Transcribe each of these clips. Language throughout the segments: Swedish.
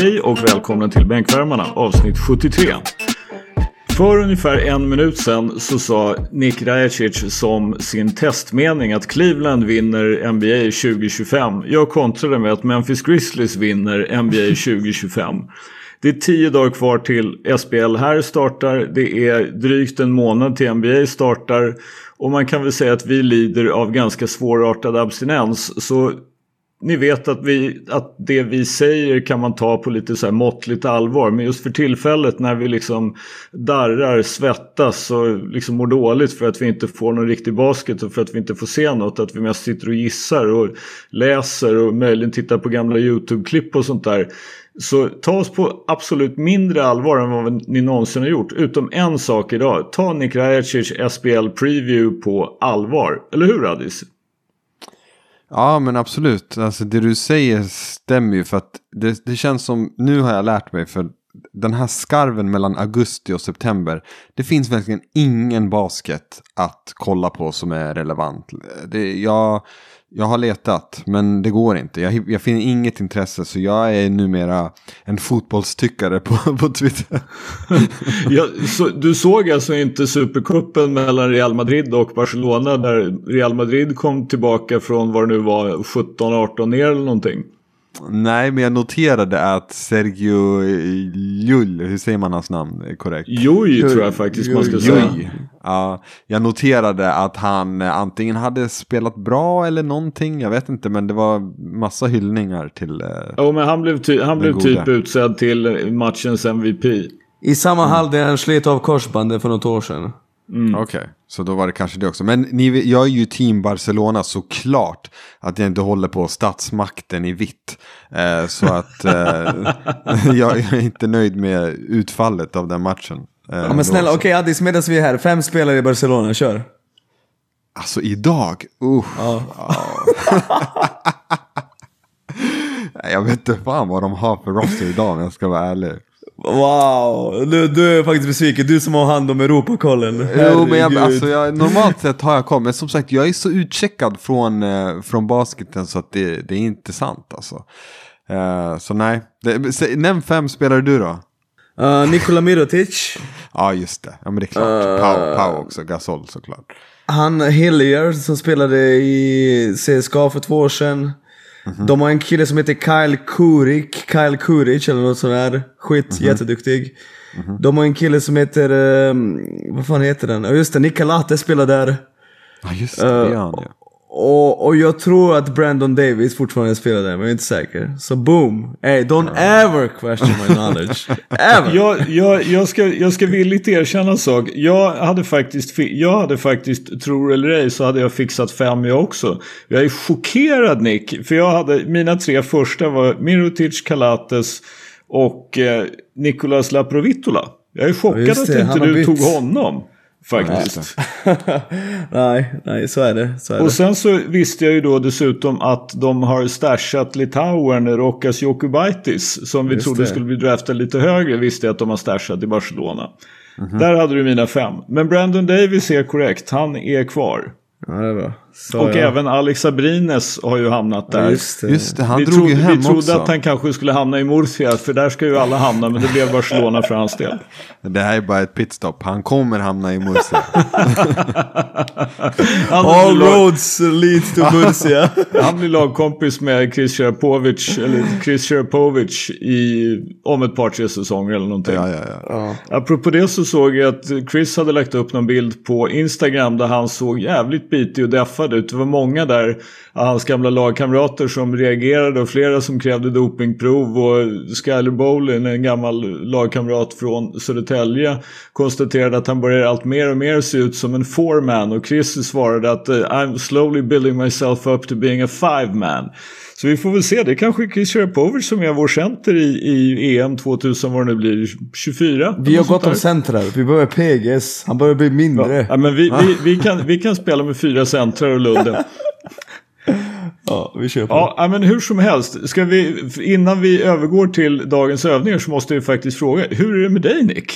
Hej och välkomna till Bänkvärmarna avsnitt 73. För ungefär en minut sedan så sa Nick Rajacic som sin testmening att Cleveland vinner NBA 2025. Jag kontrade med att Memphis Grizzlies vinner NBA 2025. Det är tio dagar kvar till SBL här startar. Det är drygt en månad till NBA startar. Och man kan väl säga att vi lider av ganska svårartad abstinens. Så ni vet att, vi, att det vi säger kan man ta på lite så här måttligt allvar. Men just för tillfället när vi liksom darrar, svettas och liksom mår dåligt för att vi inte får någon riktig basket och för att vi inte får se något. Att vi mest sitter och gissar och läser och möjligen tittar på gamla YouTube-klipp och sånt där. Så ta oss på absolut mindre allvar än vad ni någonsin har gjort. Utom en sak idag. Ta Nick Rajacic SBL Preview på allvar. Eller hur Adis? Ja men absolut. Alltså det du säger stämmer ju för att det, det känns som, nu har jag lärt mig för den här skarven mellan augusti och september. Det finns verkligen ingen basket att kolla på som är relevant. Det, jag, jag har letat men det går inte. Jag, jag finner inget intresse så jag är numera en fotbollstyckare på, på Twitter. ja, så, du såg alltså inte Supercupen mellan Real Madrid och Barcelona där Real Madrid kom tillbaka från vad det nu var 17-18 ner eller någonting? Nej, men jag noterade att Sergio Llull, hur säger man hans namn korrekt? Juj tror jag faktiskt man ska säga. Ja, jag noterade att han antingen hade spelat bra eller någonting, jag vet inte, men det var massa hyllningar till... Eh, ja, men han blev, ty han blev typ utsedd till matchens MVP. I samma mm. hall där han slet av korsbandet för något år sedan. Mm. Okej, okay. så då var det kanske det också. Men ni, jag är ju team Barcelona såklart. Att jag inte håller på statsmakten i vitt. Eh, så att eh, jag, är inte nöjd med utfallet av den matchen. Eh, ja, men snälla, okej okay, Addis, medan vi är här. Fem spelare i Barcelona, kör. Alltså idag? Uh. Ja. jag vet inte fan vad de har för roster idag om jag ska vara ärlig. Wow, du, du är faktiskt besviken. Du som har hand om Europakollen. Jo, men jag, alltså, jag, normalt sett har jag koll. Men som sagt, jag är så utcheckad från, eh, från basketen så att det, det är inte sant alltså. Uh, så nej, det, så, nämn fem spelare du då. Uh, Nikola Mirotic. ja, just det. Ja, men det är klart. Uh, Pau, Pau också, Gasol såklart. Han Hillier som spelade i CSKA för två år sedan. -hmm. De har en kille som heter Kyle Kurik, Kyle Kuric eller något sånt där. Skit, mm -hmm. jätteduktig. Mm -hmm. De har en kille som heter, um, vad fan heter den? Just det, Nicolate spelar där. Ja just det, uh, ja. Och, och jag tror att Brandon Davis fortfarande spelar där, men jag är inte säker. Så boom! Hey, don't ever question my knowledge. ever! jag, jag, jag, ska, jag ska villigt erkänna en sak. Jag hade faktiskt, jag hade faktiskt, tror eller ej, så hade jag fixat fem jag också. Jag är chockerad Nick, för jag hade, mina tre första var Mirotic, Kalates och eh, Nicolas Laprovitola. Jag är chockad ja, att inte du bytt. tog honom. Faktiskt. nej, nej, så är det. Så är och det. sen så visste jag ju då dessutom att de har stashat Litauen, Rokas Jokubaitis, som vi Just trodde det. skulle bli draftad lite högre, visste jag att de har stashat i Barcelona. Mm -hmm. Där hade du mina fem. Men Brandon Davis är korrekt, han är kvar. Ja, det var. Så, och ja. även Alex Sabrines har ju hamnat där. Ja, just, det. just det, han vi drog trodde, ju hem Vi trodde också. att han kanske skulle hamna i Murcia, för där ska ju alla hamna, men det blev Barcelona för hans del. Det här är bara ett pitstop, han kommer hamna i Murcia. All roads lead to Murcia. han blir lagkompis med Chris Serapovic, eller Chris Serapovic i, om ett par, tre säsonger eller någonting. Ja, ja, ja. Apropå det så såg jag att Chris hade lagt upp någon bild på Instagram där han såg jävligt bitig och deffad ut. Det var många där, hans gamla lagkamrater som reagerade och flera som krävde dopingprov. Och Skyler Bowlin, en gammal lagkamrat från Södertälje, konstaterade att han börjar allt mer och mer se ut som en four-man. Och Chris svarade att I'm slowly building myself up to being a five-man. Så vi får väl se. Det kanske Chris Sharpovic som är vår center i, i EM 2000, vad det nu blir, 24. Vi har gått om centrar. Vi behöver PGS. Han börjar bli mindre. Ja, men vi, vi, vi, kan, vi kan spela med fyra centrar och Ludde. Ja, vi kör på. Ja, men hur som helst. Ska vi, innan vi övergår till dagens övningar så måste jag faktiskt fråga. Hur är det med dig Nick?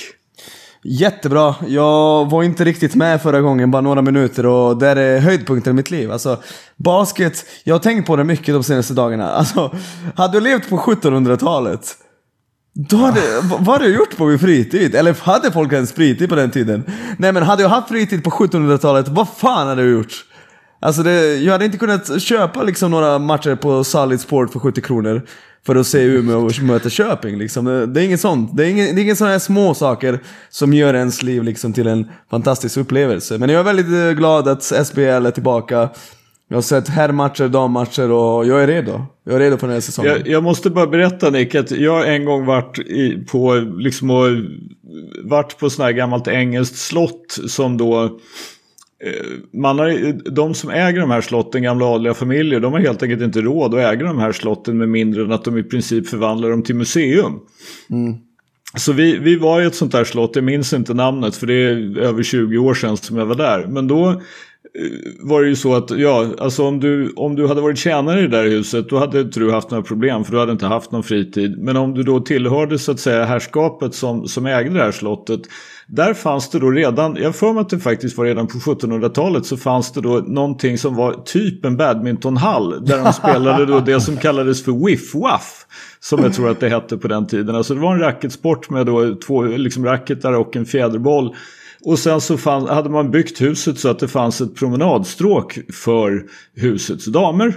Jättebra. Jag var inte riktigt med förra gången, bara några minuter och det är höjdpunkten i mitt liv. Alltså, basket, jag har tänkt på det mycket de senaste dagarna. Alltså, hade jag levt på 1700-talet Då hade, vad hade jag gjort på min fritid? Eller hade folk ens fritid på den tiden? Nej men hade jag haft fritid på 1700-talet, vad fan hade jag gjort? Alltså det, jag hade inte kunnat köpa liksom några matcher på Solid Sport för 70 kronor för att se Umeå möta Köping. Liksom. Det är inget sånt. Det är inga, det är sådana här små saker som gör ens liv liksom till en fantastisk upplevelse. Men jag är väldigt eh, glad att SBL är tillbaka. Jag har sett herrmatcher, dammatcher och jag är redo. Jag är redo för den här säsongen. Jag, jag måste bara berätta Nick att jag en gång varit i, på, liksom, och, varit på sån här gammalt engelskt slott som då man har, de som äger de här slotten, gamla adliga familjer, de har helt enkelt inte råd att äga de här slotten med mindre än att de i princip förvandlar dem till museum. Mm. Så vi, vi var i ett sånt här slott, jag minns inte namnet för det är över 20 år sedan som jag var där. Men då var det ju så att, ja, alltså om du, om du hade varit tjänare i det där huset då hade inte du haft några problem för du hade inte haft någon fritid. Men om du då tillhörde så att säga herrskapet som, som ägde det här slottet. Där fanns det då redan, jag får mig att det faktiskt var redan på 1700-talet så fanns det då någonting som var typ en badmintonhall. Där de spelade då det som kallades för wiff-waff. Som jag tror att det hette på den tiden. Alltså det var en racketsport med då två liksom racketar och en fjäderboll. Och sen så fann, hade man byggt huset så att det fanns ett promenadstråk för husets damer.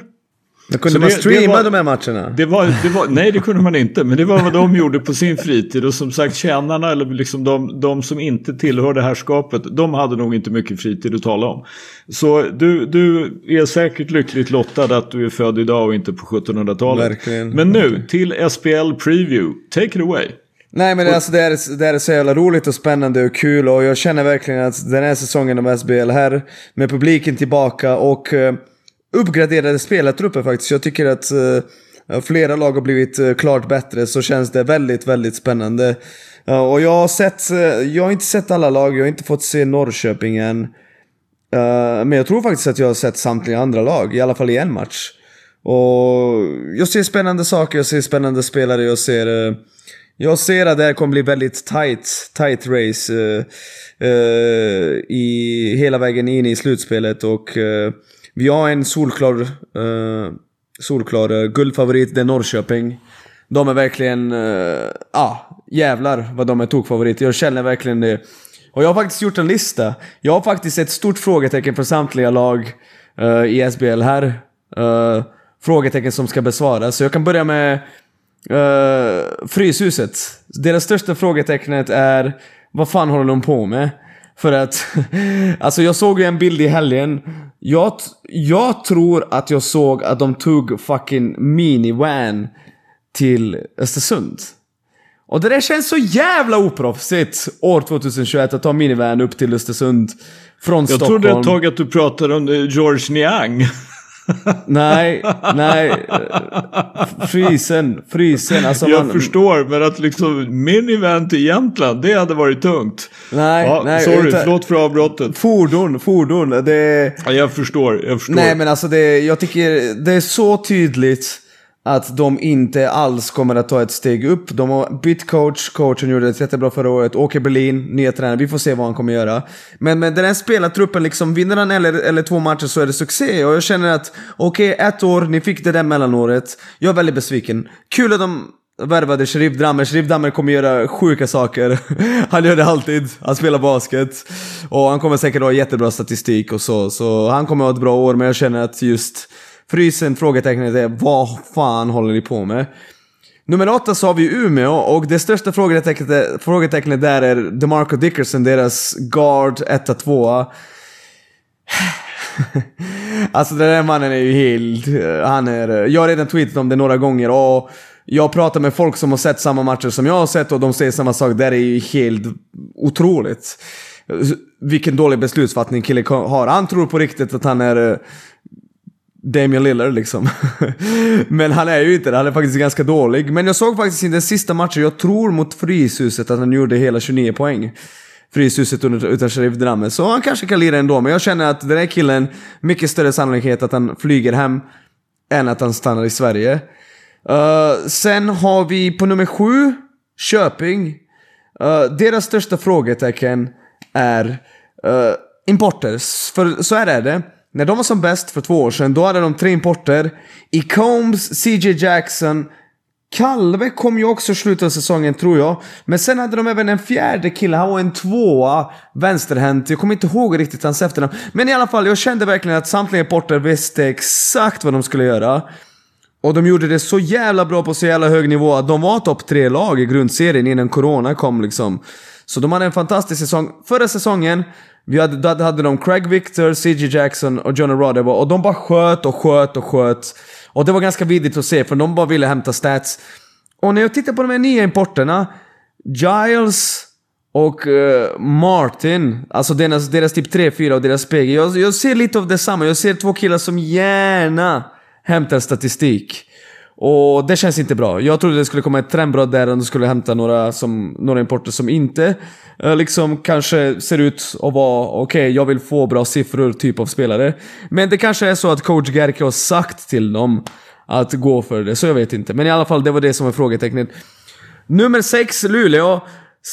Men kunde Så man det- streama det var- de här matcherna? Det var, det var, nej det kunde man inte, men det var vad de gjorde på sin fritid. Och som sagt tjänarna eller liksom de, de som inte tillhörde herrskapet, de hade nog inte mycket fritid att tala om. Så du, du är säkert lyckligt lottad att du är född idag och inte på 1700-talet. Verkligen. Men nu till SPL Preview, take it away. Nej men alltså det är, det är så jävla roligt och spännande och kul och jag känner verkligen att den här säsongen av SBL här med publiken tillbaka och uh, uppgraderade spelartrupper faktiskt. Jag tycker att eh, flera lag har blivit eh, klart bättre så känns det väldigt, väldigt spännande. Uh, och jag har sett, uh, jag har inte sett alla lag, jag har inte fått se Norrköping än. Uh, men jag tror faktiskt att jag har sett samtliga andra lag, i alla fall i en match. Och jag ser spännande saker, jag ser spännande spelare, jag ser... Eh, jag ser att det här kommer bli väldigt tight, tight race i hela vägen in i slutspelet och vi har en solklar, eh, solklar eh, guldfavorit, det är Norrköping. De är verkligen, ja ah, jävlar vad de är tokfavoriter. Jag känner verkligen det. Och jag har faktiskt gjort en lista. Jag har faktiskt ett stort frågetecken för samtliga lag eh, i SBL här. Eh, frågetecken som ska besvaras. Så jag kan börja med uh, Fryshuset. Deras största frågetecknet är vad fan håller de på med? För att, alltså jag såg ju en bild i helgen. Jag, jag tror att jag såg att de tog fucking minivan till Östersund. Och det där känns så jävla oproffsigt år 2021 att ta minivan upp till Östersund från Jag Stockholm. trodde ett tag att du pratade om George Niang. Nej, nej. Frysen, frysen. Alltså Jag man, förstår, men att liksom minivan till Jämtland, det hade varit tungt. Nej, ja, nej. sorry, utan- förlåt för avbrottet. Fordon, fordon. Det... Ja, jag förstår, jag förstår. Nej men alltså det, jag tycker det är så tydligt att de inte alls kommer att ta ett steg upp. De har bytt coach, coachen gjorde det jättebra förra året. Åker Berlin, nya tränare, vi får se vad han kommer göra. Men med den här spelartruppen, liksom, vinner han eller, eller två matcher så är det succé. Och jag känner att, okej, ett år, ni fick det där mellanåret. Jag är väldigt besviken. Kul att de värvade Sherif Drammer. Sherif Drammer kommer göra sjuka saker. han gör det alltid. Han spelar basket. Och han kommer säkert ha jättebra statistik och så. Så han kommer ha ett bra år, men jag känner att just frysen, frågetecknet är vad fan håller ni på med? Nummer åtta så har vi Umeå och det största frågetecknet, frågetecknet där är DeMarco Dickerson, deras guard 1-2. alltså den där mannen är ju helt... Han är... Jag har redan tweetat om det några gånger och jag pratar med folk som har sett samma matcher som jag har sett och de säger samma sak. Det är ju helt otroligt. Vilken dålig beslutsfattning killen har. Han tror på riktigt att han är Damian Lillard liksom. Men han är ju inte det, han är faktiskt ganska dålig. Men jag såg faktiskt i den sista matchen, jag tror mot Fryshuset, att han gjorde hela 29 poäng. Fryshuset under- utan Sheriff Dramme. Så han kanske kan lira ändå, men jag känner att den här killen, mycket större sannolikhet att han flyger hem än att han stannar i Sverige. Uh, sen har vi på nummer sju, Köping. Uh, deras största frågetecken är eh, uh, importer. För så här är det. När de var som bäst för två år sedan, då hade de tre importer. I Combs, CJ Jackson Kalve kom ju också i slutet av säsongen tror jag. Men sen hade de även en fjärde kille, han var en tvåa, vänsterhänt. Jag kommer inte ihåg riktigt hans efternamn. Men i alla fall, jag kände verkligen att samtliga importer visste exakt vad de skulle göra. Och de gjorde det så jävla bra på så jävla hög nivå att de var topp tre lag i grundserien innan corona kom liksom. Så de hade en fantastisk säsong. Förra säsongen, vi hade, då hade de Craig Victor, CJ Jackson och Johnny Rodder och de bara sköt och sköt och sköt. Och det var ganska vidrigt att se för de bara ville hämta stats. Och när jag tittar på de här nya importerna, Giles och uh, Martin, alltså deras, deras typ 3-4 och deras PG. Jag, jag ser lite av detsamma, jag ser två killar som gärna hämtar statistik. Och det känns inte bra. Jag trodde det skulle komma ett trendbrott där och de skulle hämta några, som, några importer som inte eh, liksom kanske ser ut att vara okej, okay, jag vill få bra siffror typ av spelare. Men det kanske är så att coach Gerke har sagt till dem att gå för det, så jag vet inte. Men i alla fall, det var det som var frågetecknet. Nummer 6, Luleå.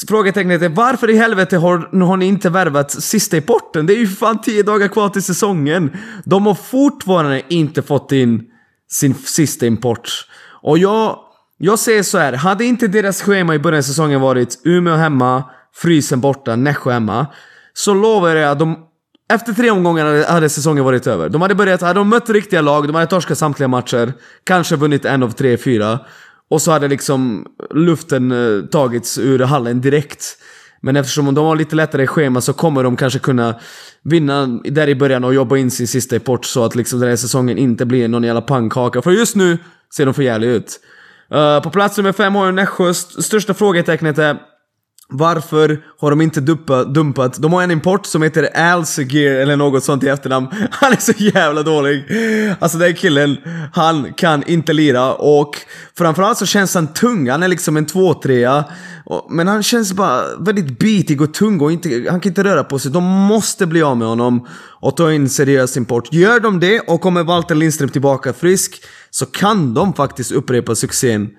Frågetecknet är varför i helvete har, har ni inte värvat sista importen? Det är ju fan 10 dagar kvar till säsongen. De har fortfarande inte fått in sin sista import. Och jag, jag säger så här, hade inte deras schema i början av säsongen varit Umeå hemma, Frysen borta, Nässjö hemma. Så lovar jag att de efter tre omgångar hade säsongen varit över. De hade börjat, hade de mött riktiga lag, de hade torskat samtliga matcher, kanske vunnit en av tre, fyra. Och så hade liksom luften eh, tagits ur hallen direkt. Men eftersom de har lite lättare schema så kommer de kanske kunna vinna där i början och jobba in sin sista import så att liksom den här säsongen inte blir någon jävla pannkaka. För just nu ser de för jävligt ut. Uh, på plats nummer fem har Nässjö. Största frågetecknet är varför har de inte dumpat, dumpat? De har en import som heter Alsegear eller något sånt i efternamn. Han är så jävla dålig. Alltså den killen, han kan inte lira och framförallt så känns han tung. Han är liksom en 2-3 Men han känns bara väldigt bitig och tung och inte, han kan inte röra på sig. De måste bli av med honom och ta in seriös import. Gör de det och kommer Walter Lindström tillbaka frisk så kan de faktiskt upprepa succén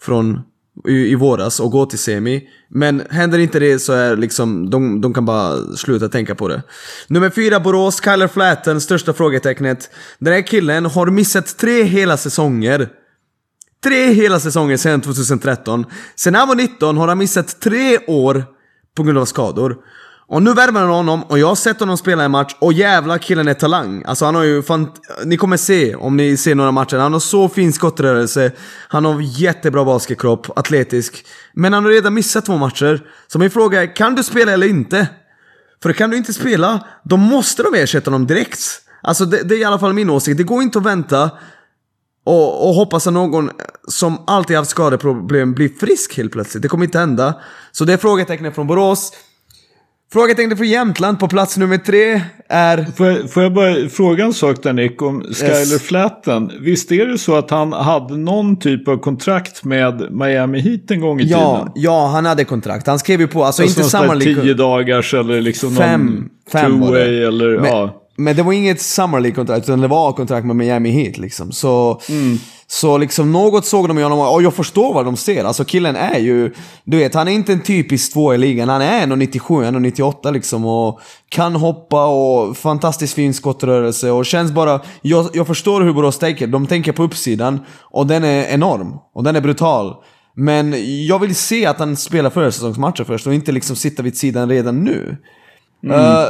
från i, i våras och gå till semi. Men händer inte det så är liksom, de, de kan bara sluta tänka på det. Nummer fyra, Borås, Kyler Flatten, största frågetecknet. Den här killen har missat tre hela säsonger. Tre hela säsonger sedan 2013. Sen han var 19 har han missat tre år på grund av skador. Och nu värmer han honom och jag har sett honom spela en match och jävla killen är talang. Alltså han har ju fan... Ni kommer se om ni ser några matcher. Han har så fin skottrörelse. Han har jättebra basketkropp, atletisk. Men han har redan missat två matcher. Så min fråga är, kan du spela eller inte? För kan du inte spela, då måste de ersätta honom direkt. Alltså det, det är i alla fall min åsikt. Det går inte att vänta och, och hoppas att någon som alltid haft skadeproblem blir frisk helt plötsligt. Det kommer inte hända. Så det är frågetecknet från Borås. Frågetecknet för Jämtland på plats nummer tre är... Får jag, får jag bara fråga en sak där Nick om Skyler yes. Flatten. Visst är det så att han hade någon typ av kontrakt med Miami Heat en gång i ja, tiden? Ja, han hade kontrakt. Han skrev ju på, alltså, alltså inte samma... Tio dagars eller liksom fem, någon fem two-way eller men, ja. Men det var inget Summer League-kontrakt, utan det var kontrakt med Miami Heat liksom. Så, mm. Så liksom något såg de i honom, och jag förstår vad de ser. Alltså killen är ju, du vet, han är inte en typisk två i ligan. Han är 1,97, 1,98 liksom och kan hoppa och fantastiskt fin skottrörelse och känns bara... Jag, jag förstår hur Borås tänker, de tänker på uppsidan och den är enorm. Och den är brutal. Men jag vill se att han spelar försäsongsmatcher först och inte liksom sitta vid sidan redan nu. Mm. Uh,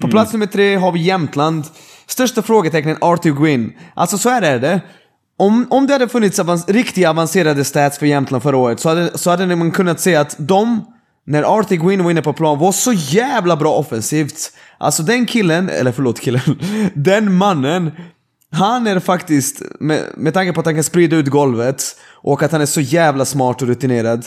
på plats nummer tre har vi Jämtland. Största frågetecknen Arthur Gwyn. Alltså så här är det. Om, om det hade funnits avans riktigt avancerade stats för Jämtland förra året så hade, så hade man kunnat se att de, när Arthur Gwyn var inne på plan, var så jävla bra offensivt. Alltså den killen, eller förlåt killen, den mannen, han är faktiskt, med, med tanke på att han kan sprida ut golvet och att han är så jävla smart och rutinerad.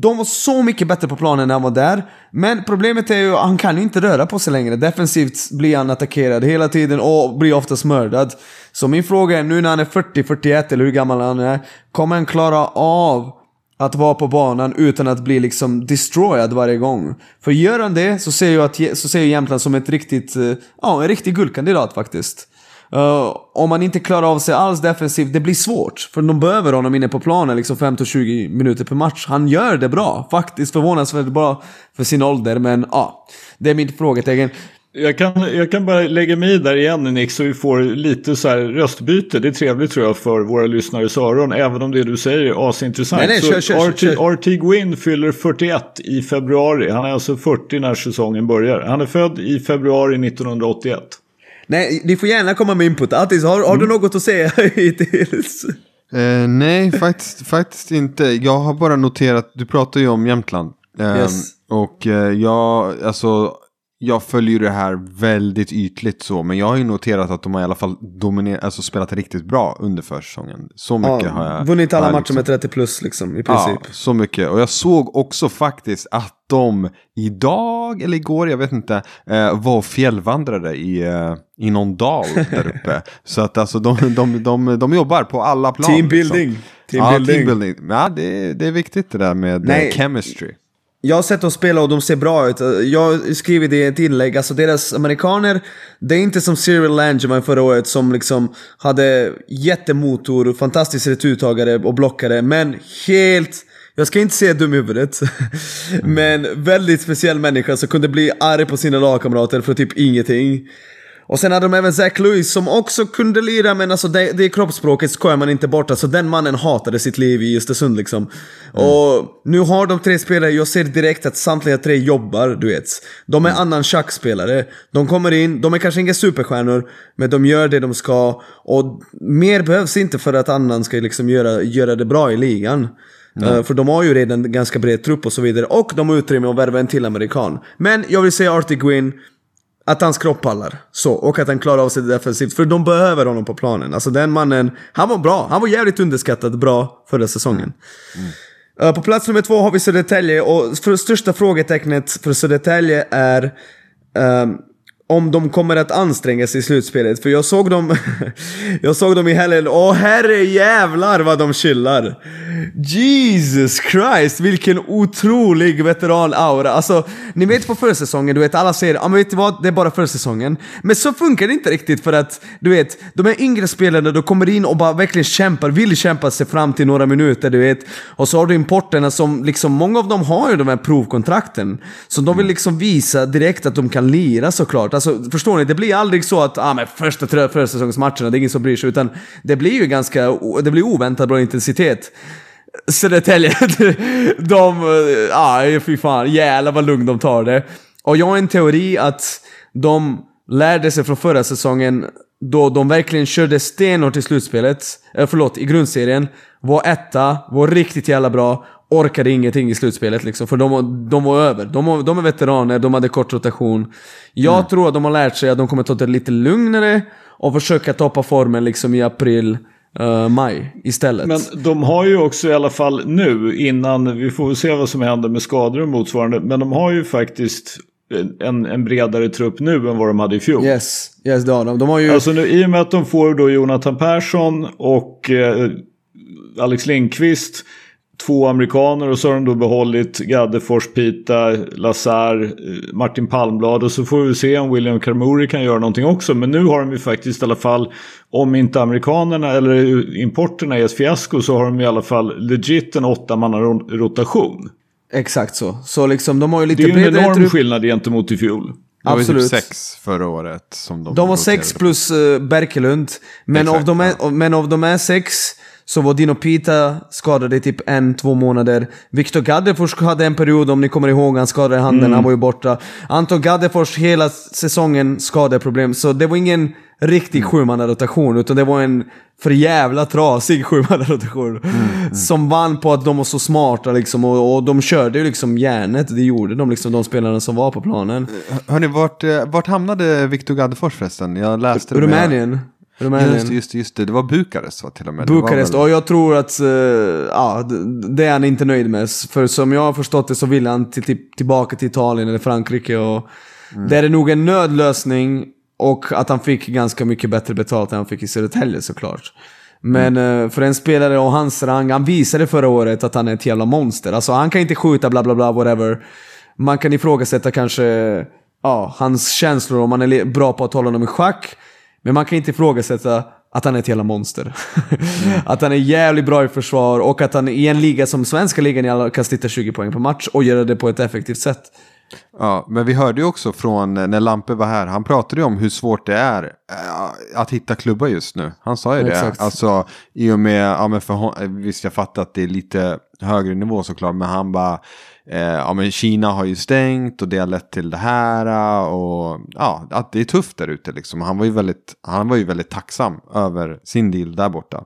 De var så mycket bättre på planen när han var där. Men problemet är ju att han kan ju inte röra på sig längre. Defensivt blir han attackerad hela tiden och blir oftast mördad. Så min fråga är nu när han är 40-41 eller hur gammal han är. Kommer han klara av att vara på banan utan att bli liksom destroyed varje gång? För gör han det så ser jag, att, så ser jag Jämtland som ett riktigt, eh, ja en riktig guldkandidat faktiskt. Uh, om man inte klarar av sig alls defensivt, det blir svårt. För de behöver honom inne på planen liksom 15-20 minuter per match. Han gör det bra, faktiskt förvånansvärt bra för sin ålder, men ja. Uh, det är mitt frågetecken. Jag kan, jag kan bara lägga mig i där igen Nick så vi får lite så här röstbyte. Det är trevligt tror jag för våra lyssnares öron. Även om det du säger är asintressant. Nej, nej, så kör, kör, RT, kör. RT Gwyn fyller 41 i februari. Han är alltså 40 när säsongen börjar. Han är född i februari 1981. Nej, ni får gärna komma med input. Attis, har, har du något att säga hittills? Eh, nej, faktiskt, faktiskt inte. Jag har bara noterat, du pratar ju om Jämtland. Eh, Yes. Och eh, jag, alltså, jag följer det här väldigt ytligt så. Men jag har ju noterat att de har i alla fall dominerat, alltså spelat riktigt bra under försäsongen. Så mycket har jag. vunnit alla matcher med 30 plus liksom, i Ja, princip. så mycket. Och jag såg också faktiskt att de idag, eller igår, jag vet inte, eh, var fjällvandrare i, eh, i någon dal där uppe. så att alltså de, de, de, de jobbar på alla plan. Teambuilding. Liksom. Teambuilding. Ja, teambuilding. Ja, det, det är viktigt det där med Nej. eh, chemistry. Jag har sett dem spela och de ser bra ut. Jag har skrivit det i ett inlägg, alltså deras amerikaner, det är inte som Cyril Langevin förra året som liksom hade jättemotor, fantastisk returtagare och blockare, men helt jag ska inte säga dum i huvudet, men väldigt speciell människa som kunde bli arg på sina lagkamrater för typ ingenting. Och sen hade de även Zach Lewis som också kunde lira men alltså det, det kroppsspråket skojar man inte bort. Alltså den mannen hatade sitt liv i Östersund liksom. Och nu har de tre spelare, jag ser direkt att samtliga tre jobbar, du vet. De är annan schackspelare. De kommer in, de är kanske inga superstjärnor, men de gör det de ska. Och mer behövs inte för att annan ska liksom göra, göra det bra i ligan. Eh, för de har ju redan ganska bred trupp och så vidare. Och de har utrymme att värva en till amerikan. Men jag vill säga Artie Gwyn, att hans kropp pallar. Så, och att han klarar av sig defensivt. För de behöver honom på planen. Alltså den mannen, han var bra. Han var jävligt underskattad bra förra säsongen. Eh, på plats nummer två har vi Södertälje och för största frågetecknet för Södertälje är ehm, om de kommer att anstränga sig i slutspelet. För jag såg dem, jag såg dem i helgen åh herre jävlar vad de chillar. Jesus Christ, vilken otrolig veteran-aura. Alltså, ni vet på försäsongen, du vet alla säger ja men vet du vad, det är bara försäsongen. Men så funkar det inte riktigt för att, du vet, de här yngre spelarna, de kommer in och bara verkligen kämpar, vill kämpa sig fram till några minuter, du vet. Och så har du importerna som, liksom, många av dem har ju de här provkontrakten. Så de vill liksom visa direkt att de kan lira såklart. Alltså, förstår ni? Det blir aldrig så att, ah men första första försäsongsmatcherna, det är ingen som bryr sig, utan det blir ju ganska, det blir oväntat bra intensitet. Södertälje, de, eh, ja ah, fy fan, jävlar vad lugnt de tar det. Och jag har en teori att de lärde sig från förra säsongen då de verkligen körde stenhårt i slutspelet, eh, förlåt, i grundserien, var etta, var riktigt jävla bra, orkade ingenting i slutspelet liksom, för de, var- de var över. De, de är veteraner, de hade kort rotation. Jag tror att de har lärt sig att de kommer ta det lite lugnare och försöka toppa formen liksom i april, eh, maj istället. Men de har ju också i alla fall nu innan, vi får se vad som händer med skador och motsvarande. Men de har ju faktiskt en, en bredare trupp nu än vad de hade i fjol. Yes, yes det har de. De har ju... Alltså nu, i och med att de får då Jonathan Persson och eh, Alex Lindqvist. Två amerikaner och så har de då behållit Gaddefors, Pita, Lazar, eh, Martin Palmblad och så får vi se om William Carmoury kan göra någonting också. Men nu har de ju faktiskt i alla fall, om inte amerikanerna eller importerna är ett fiasko så har de i alla fall legit en åttamannarotation. Exakt så. Så liksom, de har ju Det lite är ju en bredare enorm trupp. skillnad gentemot i fjol. Det var ju Absolut. typ sex förra året som de De var sex plus uh, Berkelund. Men, Exakt, av de är, men av de är sex så var Dino Pita skadad i typ en, två månader. Viktor Gaddefors hade en period, om ni kommer ihåg, han skadade handen, Mm. han var ju borta. Anton Gaddefors hela säsongen skadeproblem, så det var ingen riktig Mm. sjumannarotation, utan det var en för jävla trasig sjumannarotation. Mm, Som vann på att de var så smarta liksom, och, och de körde ju liksom järnet, det gjorde de liksom, de spelarna som var på planen. Hörni, vart, eh, vart hamnade Viktor Gaddefors förresten? Jag läste det. Rumänien. Rumänien. Just just just det. Det var Bukarest va, till och med. Bukarest, väl- och jag tror att eh, ja, det är han inte nöjd med. För som jag har förstått det så vill han till, till, tillbaka till Italien eller Frankrike. Och Det är nog en nödlösning och att han fick ganska mycket bättre betalt än han fick i Södertälje såklart. Men eh, för en spelare av hans rang, han visade förra året att han är ett jävla monster. Alltså han kan inte skjuta bla bla bla whatever. Man kan ifrågasätta kanske ja, hans känslor om han är bra på att hålla dem i schack. Men man kan inte ifrågasätta att han är ett jävla monster. att han är jävligt bra i försvar och att han i en liga som svenska ligan kan snitta 20 poäng per match och göra det på ett effektivt sätt. Ja, men vi hörde ju också från när Lampe var här, han pratade ju om hur svårt det är äh, att hitta klubbar just nu. Han sa ju Exakt. det, alltså i och med, ja men för hon, visst jag fattar att det är lite högre nivå såklart, men han bara, eh, ja men Kina har ju stängt och det har lett till det här eh, och ja, att det är tufft där ute liksom. Han var ju väldigt, han var ju väldigt tacksam över sin deal där borta.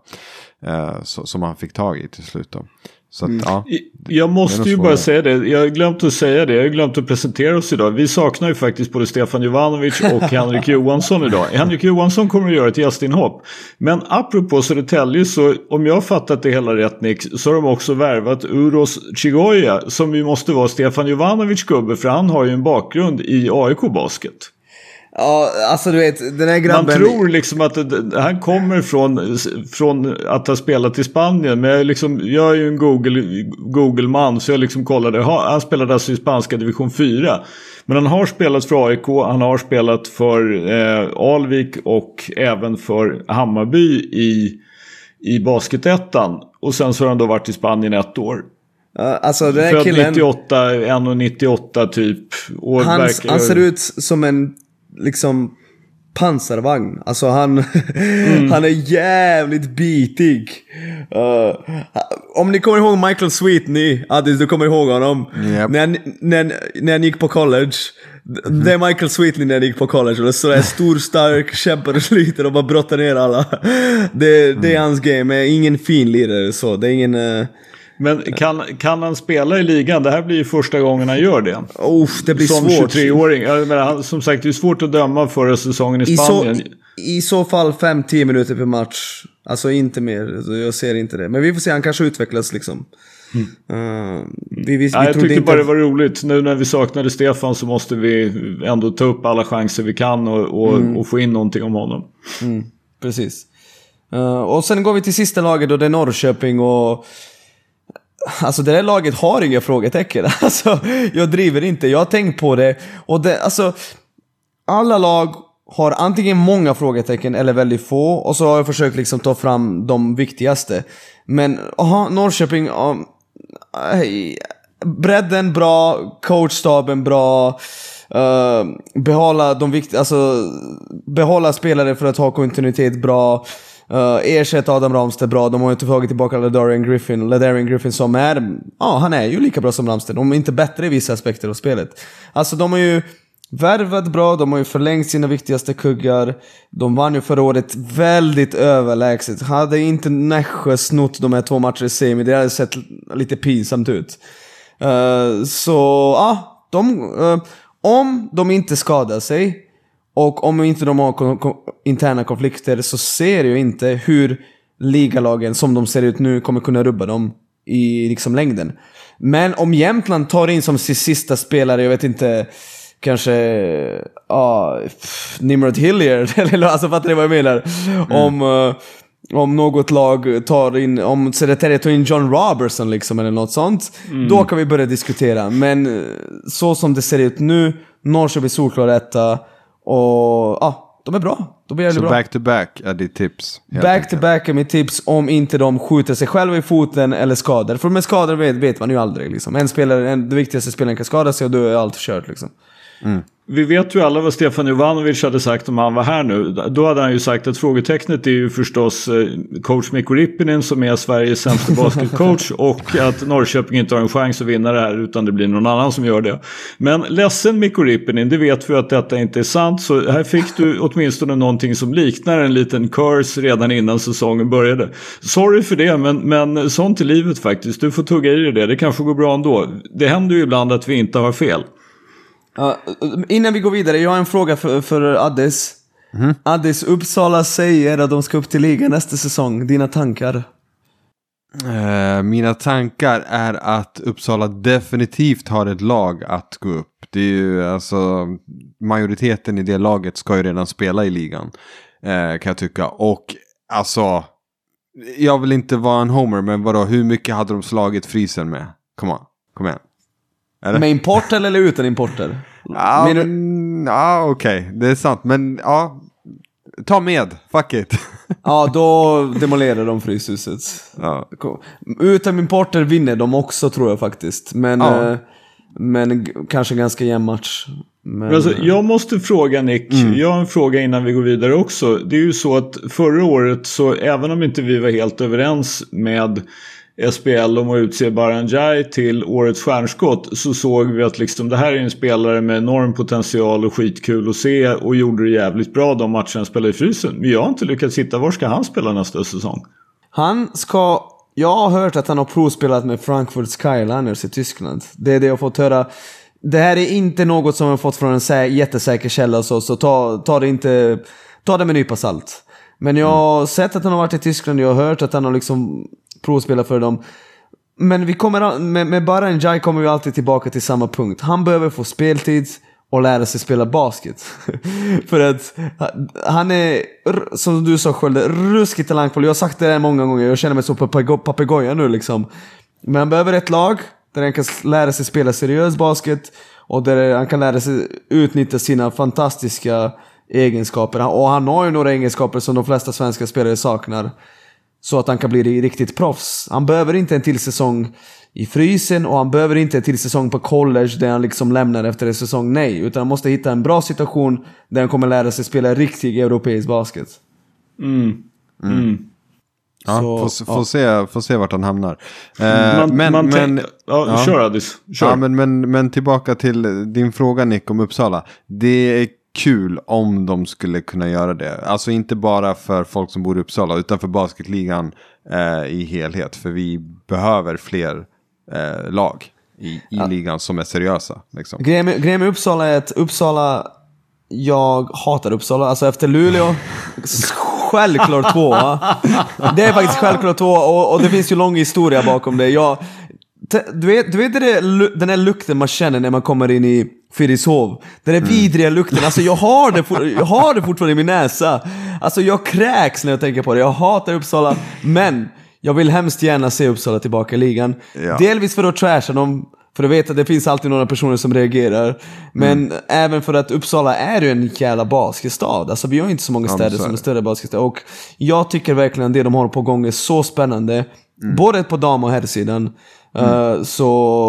Eh, så, som han fick tag i till slut då. Så att, ja. Jag måste ju bara säga det. Jag har glömt att säga det. Jag har glömt att presentera oss idag. Vi saknar ju faktiskt både Stefan Jovanovic och Henrik Johansson idag. Henrik Johansson kommer att göra ett gästinhopp. Men apropå Södertälje så om jag har fattat det hela rätt Nick så har de också värvat Uros Chigoya som ju måste vara Stefan Jovanovic gubbe för han har ju en bakgrund i AIK Basket. Ja, alltså du vet, den här Man grabben... tror liksom att han kommer från, från att ha spelat i Spanien. Men jag, liksom, jag är ju en Google, Google-man så jag liksom kollade. Ha- Han spelade alltså i spanska division 4. Men han har spelat för AIK, han har spelat för eh, Alvik och även för Hammarby i, i basketettan. Och sen så har han då varit i Spanien ett år. Alltså den Född killen... 98, 1,98 typ. Och Han, verkar- han ser ut som en liksom pansarvagn. Alltså han, Mm. han är jävligt bitig. Uh, om ni kommer ihåg Michael Sweetney, Addis du kommer ihåg honom. Japp. När, han- när, när han gick på college. Det är Michael Sweetney när han gick på college. Och så är stor, stark, kämpar och sliter och bara brottar ner alla. Det, det är hans game, ingen fin lirare så. Det är ingen... Uh, Men kan, kan han spela i ligan? Det här blir ju första gången han gör det. oh, det blir som svårt. 23-åring. Jag menar, han- Som sagt, det är svårt att döma förra säsongen i I så, Spanien. I så fall 5-10 minuter per match. Alltså inte mer. Så Jag ser inte det. Men vi får se, han kanske utvecklas liksom. Uh, vi, vi, vi Ja, jag trodde tyckte bara det var roligt. Nu när vi saknade Stefan så måste vi ändå ta upp alla chanser vi kan och, och, Mm. och få in någonting om honom. Precis. Uh, och sen går vi till sista laget och det är Norrköping och... Alltså det där laget har inga frågetecken. Alltså, jag driver inte. Jag har tänkt på det. Och det, alltså... Alla lag har antingen många frågetecken eller väldigt få. Och så har jag försökt liksom ta fram de viktigaste. Men, aha, Norrköping... Um, aj, bredden bra, coachstaben bra. Uh, behålla de vikt, alltså behålla spelare för att ha kontinuitet bra. Uh, ersätta Adam Ramstedt bra. De har ju inte tagit tillbaka Ladarian Griffin. Ladarian Griffin som är, ja han är ju lika bra som Ramstedt. Om inte bättre i vissa aspekter av spelet. Alltså de har ju värvat bra, de har ju förlängt sina viktigaste kuggar. De vann ju förra året väldigt överlägset. Hade inte Nässjö snott de här två matcherna i semi, det hade sett lite pinsamt ut. Uh, så, ja. de, eh, om de inte skadar sig och om inte de har kon- kon- interna konflikter så ser jag inte hur ligalagen som de ser ut nu kommer kunna rubba dem i liksom längden. Men om Jämtland tar in som sin sista spelare, jag vet inte, kanske pff, Nimrod Hilliard, eller alltså fattar ni vad jag menar? Om, eh, om något lag tar in, om Södertälje tar in John Robertson liksom eller något sånt, då kan vi börja diskutera. Men eh, så som det ser ut nu, Norrköping solklar etta och ja, de är bra. De är jävligt Så bra. back to back är ditt tips. Back enkelt. to back är mitt tips om inte de skjuter sig själva i foten eller skadar. För med skador vet, vet man ju aldrig liksom. En spelare, en, den viktigaste spelaren kan skada sig och då är allt kört liksom. Vi vet ju alla vad Stefan Jovanovic hade sagt om han var här nu. Då hade han ju sagt att frågetecknet är ju förstås eh, coach Mikko Rippinen som är Sveriges sämsta basketcoach och att Norrköping inte har en chans att vinna det här utan det blir någon annan som gör det. Men ledsen Mikko Rippinen, det vet vi att detta inte är sant så här fick du åtminstone någonting som liknar en liten curse redan innan säsongen började. Sorry för det men, men sånt är livet faktiskt. Du får tugga i dig det, det kanske går bra ändå. Det händer ju ibland att vi inte har fel. Ja, innan vi går vidare, jag har en fråga för, för Addis. Addis, Uppsala säger att de ska upp till ligan nästa säsong. Dina tankar? Eh, mina tankar är att Uppsala definitivt har ett lag att gå upp. Det är ju alltså majoriteten i det laget ska ju redan spela i ligan. Eh, kan jag tycka. Och alltså, jag vill inte vara en homer men vadå, hur mycket hade de slagit frysen med? Kom on, kom igen. Eller? Med importer eller utan importer? Ja, men, ja okej, det är sant. Men ja, ta med, fuck it. Ja, då demolerar de Fryshuset. ja. Utan importer vinner de också tror jag faktiskt. Men Ja. eh, Men kanske ganska jämn match. Men, Alltså, jag måste fråga Nick, jag har en fråga innan vi går vidare också. Det är ju så att förra året så även om inte vi var helt överens med SPL om att utse Baranjai till årets stjärnskott så såg vi att liksom, det här är en spelare med enorm potential och skitkul att se och gjorde det jävligt bra de matcherna han spelade i frysen. Men jag har inte lyckats hitta var ska han spela nästa säsong? Han ska... Jag har hört att han har provspelat med Frankfurt Skyliners i Tyskland. Det är det jag har fått höra. Det här är inte något som jag har fått från en sä- jättesäker källa så, så ta, ta det inte... Ta det med en nypa salt. Men jag har sett att han har varit i Tyskland, jag har hört att han har liksom Provspela för dem. Men vi kommer, med, med bara en Jai kommer vi alltid tillbaka till samma punkt. Han behöver få speltid och lära sig spela basket. För att han är, som du sa Skölde, ruskigt talangfull. Jag har sagt det här många gånger, jag känner mig som papegoja nu liksom. Men han behöver ett lag där han kan lära sig spela seriös basket och där han kan lära sig utnyttja sina fantastiska egenskaper. Och han har ju några egenskaper som de flesta svenska spelare saknar. Så att han kan bli riktigt proffs. Han behöver inte en till säsong i frysen och han behöver inte en till säsong på college där han liksom lämnar efter en säsong, nej. Utan han måste hitta en bra situation där han kommer lära sig spela riktig europeisk basket. Ja, Så, får, se- ja. får, se, får se vart han hamnar. Eh, Man, men, man men, tänk- ja, ja. Kör Addis, kör. Ja, men, men, men tillbaka till din fråga Nick om Uppsala. Det är kul om de skulle kunna göra det. Alltså inte bara för folk som bor i Uppsala utan för basketligan eh, i helhet. För vi behöver fler eh, lag i, i ligan som är seriösa. Liksom. Grejen med, grejen med Uppsala är att Uppsala, jag hatar Uppsala. Alltså efter Luleå, självklart tvåa. Det är faktiskt självklart tvåa och, och det finns ju lång historia bakom det. Jag, du vet, du vet där, den här lukten man känner när man kommer in i Fyrishov? Den där vidriga lukten, alltså jag har, det for, jag har det fortfarande i min näsa. Alltså jag kräks när jag tänker på det. Jag hatar Uppsala, men jag vill hemskt gärna se Uppsala tillbaka i ligan. Ja. Delvis för att trasha dem, för du vet att det finns alltid några personer som reagerar. Men även för att Uppsala är ju en jävla basketstad. Alltså vi har ju inte så många städer så är som är större basketstad. Och jag tycker verkligen det de har på gång är så spännande. Både på dam och herrsidan. Uh, så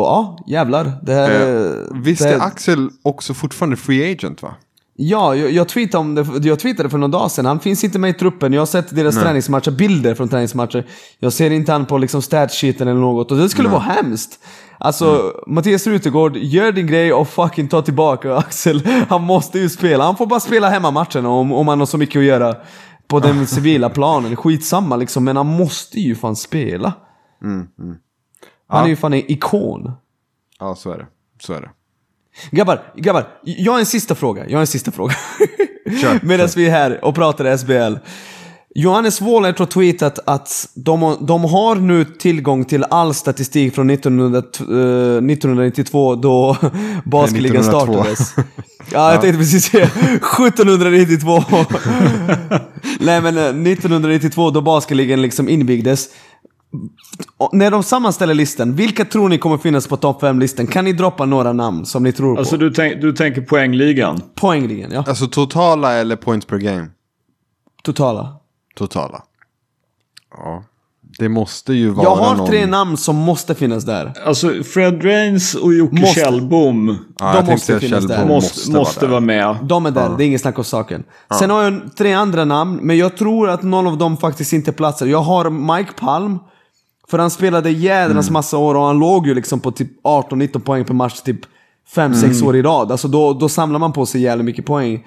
ja, jävlar. Det här, Eh, visst det är här, Axel också fortfarande free agent va? Ja, jag, jag, tweetade om det, jag tweetade för någon dag sedan. Han finns inte med i truppen. Jag har sett deras träningsmatcher, bilder från träningsmatcher. Jag ser inte han på liksom statsheeten eller något. Och det skulle vara hemskt. Alltså, Mattias Rutegård, gör din grej och fucking ta tillbaka Axel. Han måste ju spela. Han får bara spela hemmamatcherna om, om han har så mycket att göra på den civila planen. Skitsamma liksom, men han måste ju fan spela. Han är ju fan en ikon. Ja, så är det. Så är det. Grabbar, grabbar, jag har en sista fråga. Jag har en sista fråga. Kör, Medan vi är här och pratar SBL. Johannes Wåhlert har tweetat att de, de har nu tillgång till all statistik från 1900, eh, 1992 då basketligan 1902. startades. Ja, jag tänkte precis säga 1792. Nej men eh, 1992 då basketligan liksom invigdes. När de sammanställer listan, vilka tror ni kommer finnas på topp 5-listan? Kan ni droppa några namn som ni tror på? Alltså du, du tänker poängligan? Poängligen, ja. Alltså totala eller points per game? Totala. Totala. Ja. Det måste ju vara Jag har någon... tre namn som måste finnas där. Alltså Fred Rains och Jocke Måste. Kjellbom Ja, de måste finnas Kjellbom där. måste, måste, där. vara med. De är där, det är inget snack om saken. Sen har jag tre andra namn, men jag tror att någon av dem faktiskt inte platsar. Jag har Mike Palm, för han spelade jädrans massa år och han låg ju liksom på typ 18-19 poäng per match typ 5-6 år i rad. Alltså då, då samlar man på sig jävligt mycket poäng.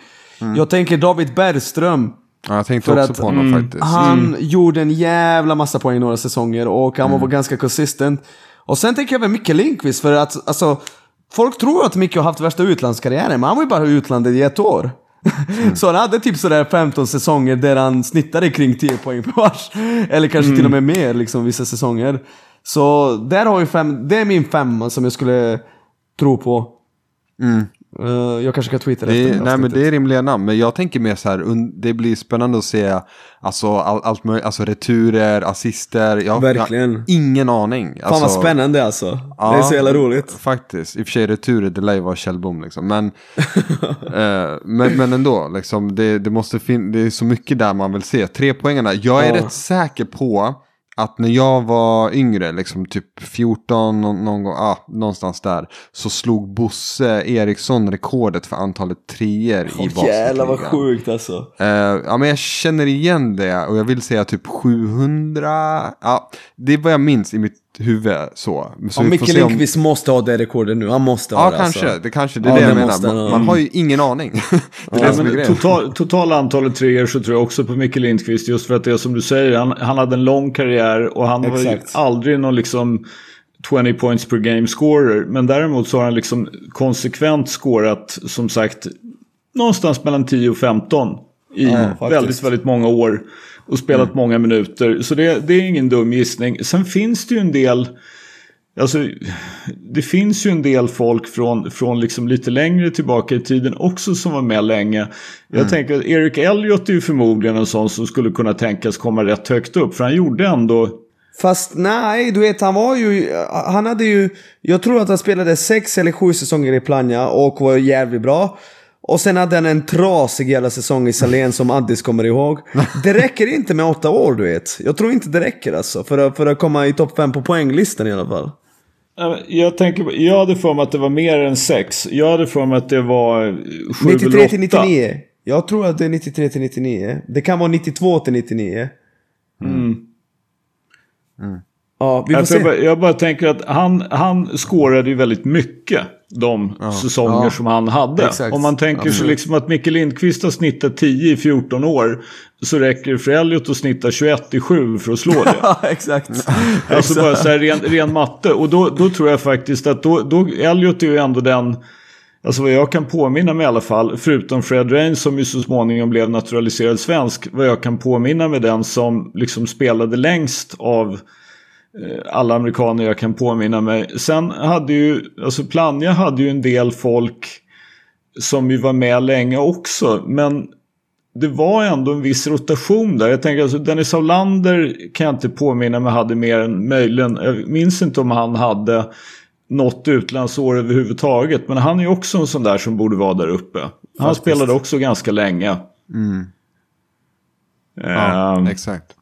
Jag tänker David Bergström. Ja, jag tänkte också att- på honom faktiskt. Han gjorde en jävla massa poäng några säsonger och han var ganska consistent. Och sen tänker jag väl Micke Lindqvist för att alltså, folk tror att Micke har haft värsta utlandskarriären, men han var ju bara i utlandet i ett år. Så han hade typ sådär 15 säsonger där han snittade kring 10 poäng per match. Eller kanske till och med mer liksom vissa säsonger. Så där har vi fem, det är min femma som jag skulle tro på. Eh, jag kanske kan tweeta det, Det nej men det är rimliga namn, men jag tänker mer så här, det blir spännande att se alltså, all, allt möjligt, alltså returer, assister, jag, jag Verkligen. har ingen aning. Fan vad alltså, spännande alltså. Ja, det är så jävla roligt. Faktiskt, i och för sig returer, det lär ju vara Kjellbom liksom. Men, eh, men, men ändå, liksom, det, det, måste fin- det är så mycket där man vill se. Tre poängarna, jag är Ja. rätt säker på att när jag var yngre, liksom typ 14, någon, gång, ah, någonstans där, så slog Bosse Eriksson rekordet för antalet treor i Åh jävlar vad basketligan. sjukt alltså. Eh, ja, men jag känner igen det och jag vill säga typ 700. Ja, det är vad jag minns i mitt huvud. Så, så Ja, Micke se om- Lindqvist måste ha det rekordet nu. Han måste ha Ja, det kanske. alltså. Det kanske det är Ja, det jag menar. Man, ha. man har ju ingen aning. Ja, total, total antalet treor så tror jag också på Micke Lindqvist. Just för att det är som du säger, han, han hade en lång karriär och han var ju Exakt. aldrig någon liksom 20 points per game scorer. Men däremot så har han liksom konsekvent scorat som sagt någonstans mellan 10 och 15 i Ja, väldigt, väldigt många år. Och spelat Mm. många minuter. Så det, det är ingen dum gissning. Sen finns det ju en del Alltså, det finns ju en del folk från, från liksom lite längre tillbaka i tiden också som var med länge. Jag tänker att Eric Elliott är ju förmodligen en sån som skulle kunna tänkas komma rätt högt upp. För han gjorde ändå... Fast nej, du vet han var ju, han hade ju, jag tror att han spelade sex eller sju säsonger i Plannja och var jävligt bra. Och sen hade han en trasig jävla säsong i Salén som Addis kommer ihåg. Det räcker inte med åtta år du vet. Jag tror inte det räcker alltså för att, för att komma i topp fem på poänglistan i alla fall. Ja, Jag, tänker, jag hade för mig att det var mer än sex. Jag hade för mig att det var sju eller 93 till åtta. 99. Jag tror att det är 93 till 99. Det kan vara 92 till 99. Ja, vi får Alltså jag, se. bara, jag bara tänker att han, han skårade ju väldigt mycket de säsonger Ja. som han hade. Exakt. Om man tänker sig liksom att Micke Lindqvist har snittat 10 i 14 år så räcker det för Elliot att snitta 21 i 7 för att slå det. Ja, exakt. Alltså bara så här ren, ren matte. Och då, då tror jag faktiskt att då, då Elliot är ju ändå den, alltså vad jag kan påminna mig i alla fall, förutom Fred Rain som ju så småningom blev naturaliserad svensk, vad jag kan påminna mig den som liksom spelade längst av alla amerikaner jag kan påminna mig. Sen hade ju, alltså Plannja hade ju en del folk som ju var med länge också, men det var ändå en viss rotation där. Jag tänker alltså Dennis Aulander kan jag inte påminna mig hade mer än möjligen. Jag minns inte om han hade något utlandsår överhuvudtaget. Men han är ju också en sån där som borde vara där uppe. Han Faktiskt. spelade också ganska länge. Ja, Ehm, exakt.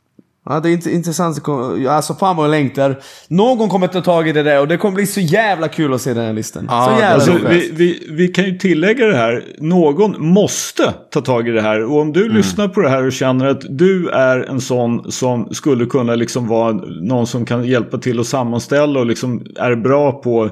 Ja, det är inte intressant. Alltså fan vad jag längtar. Någon kommer ta tag i det där och det kommer bli så jävla kul att se den här listan. Ja, så jävla Alltså, vi, vi, vi kan ju tillägga det här. Någon måste ta tag i det här. Och om du lyssnar på det här och känner att du är en sån som skulle kunna liksom vara någon som kan hjälpa till att sammanställa och liksom är bra på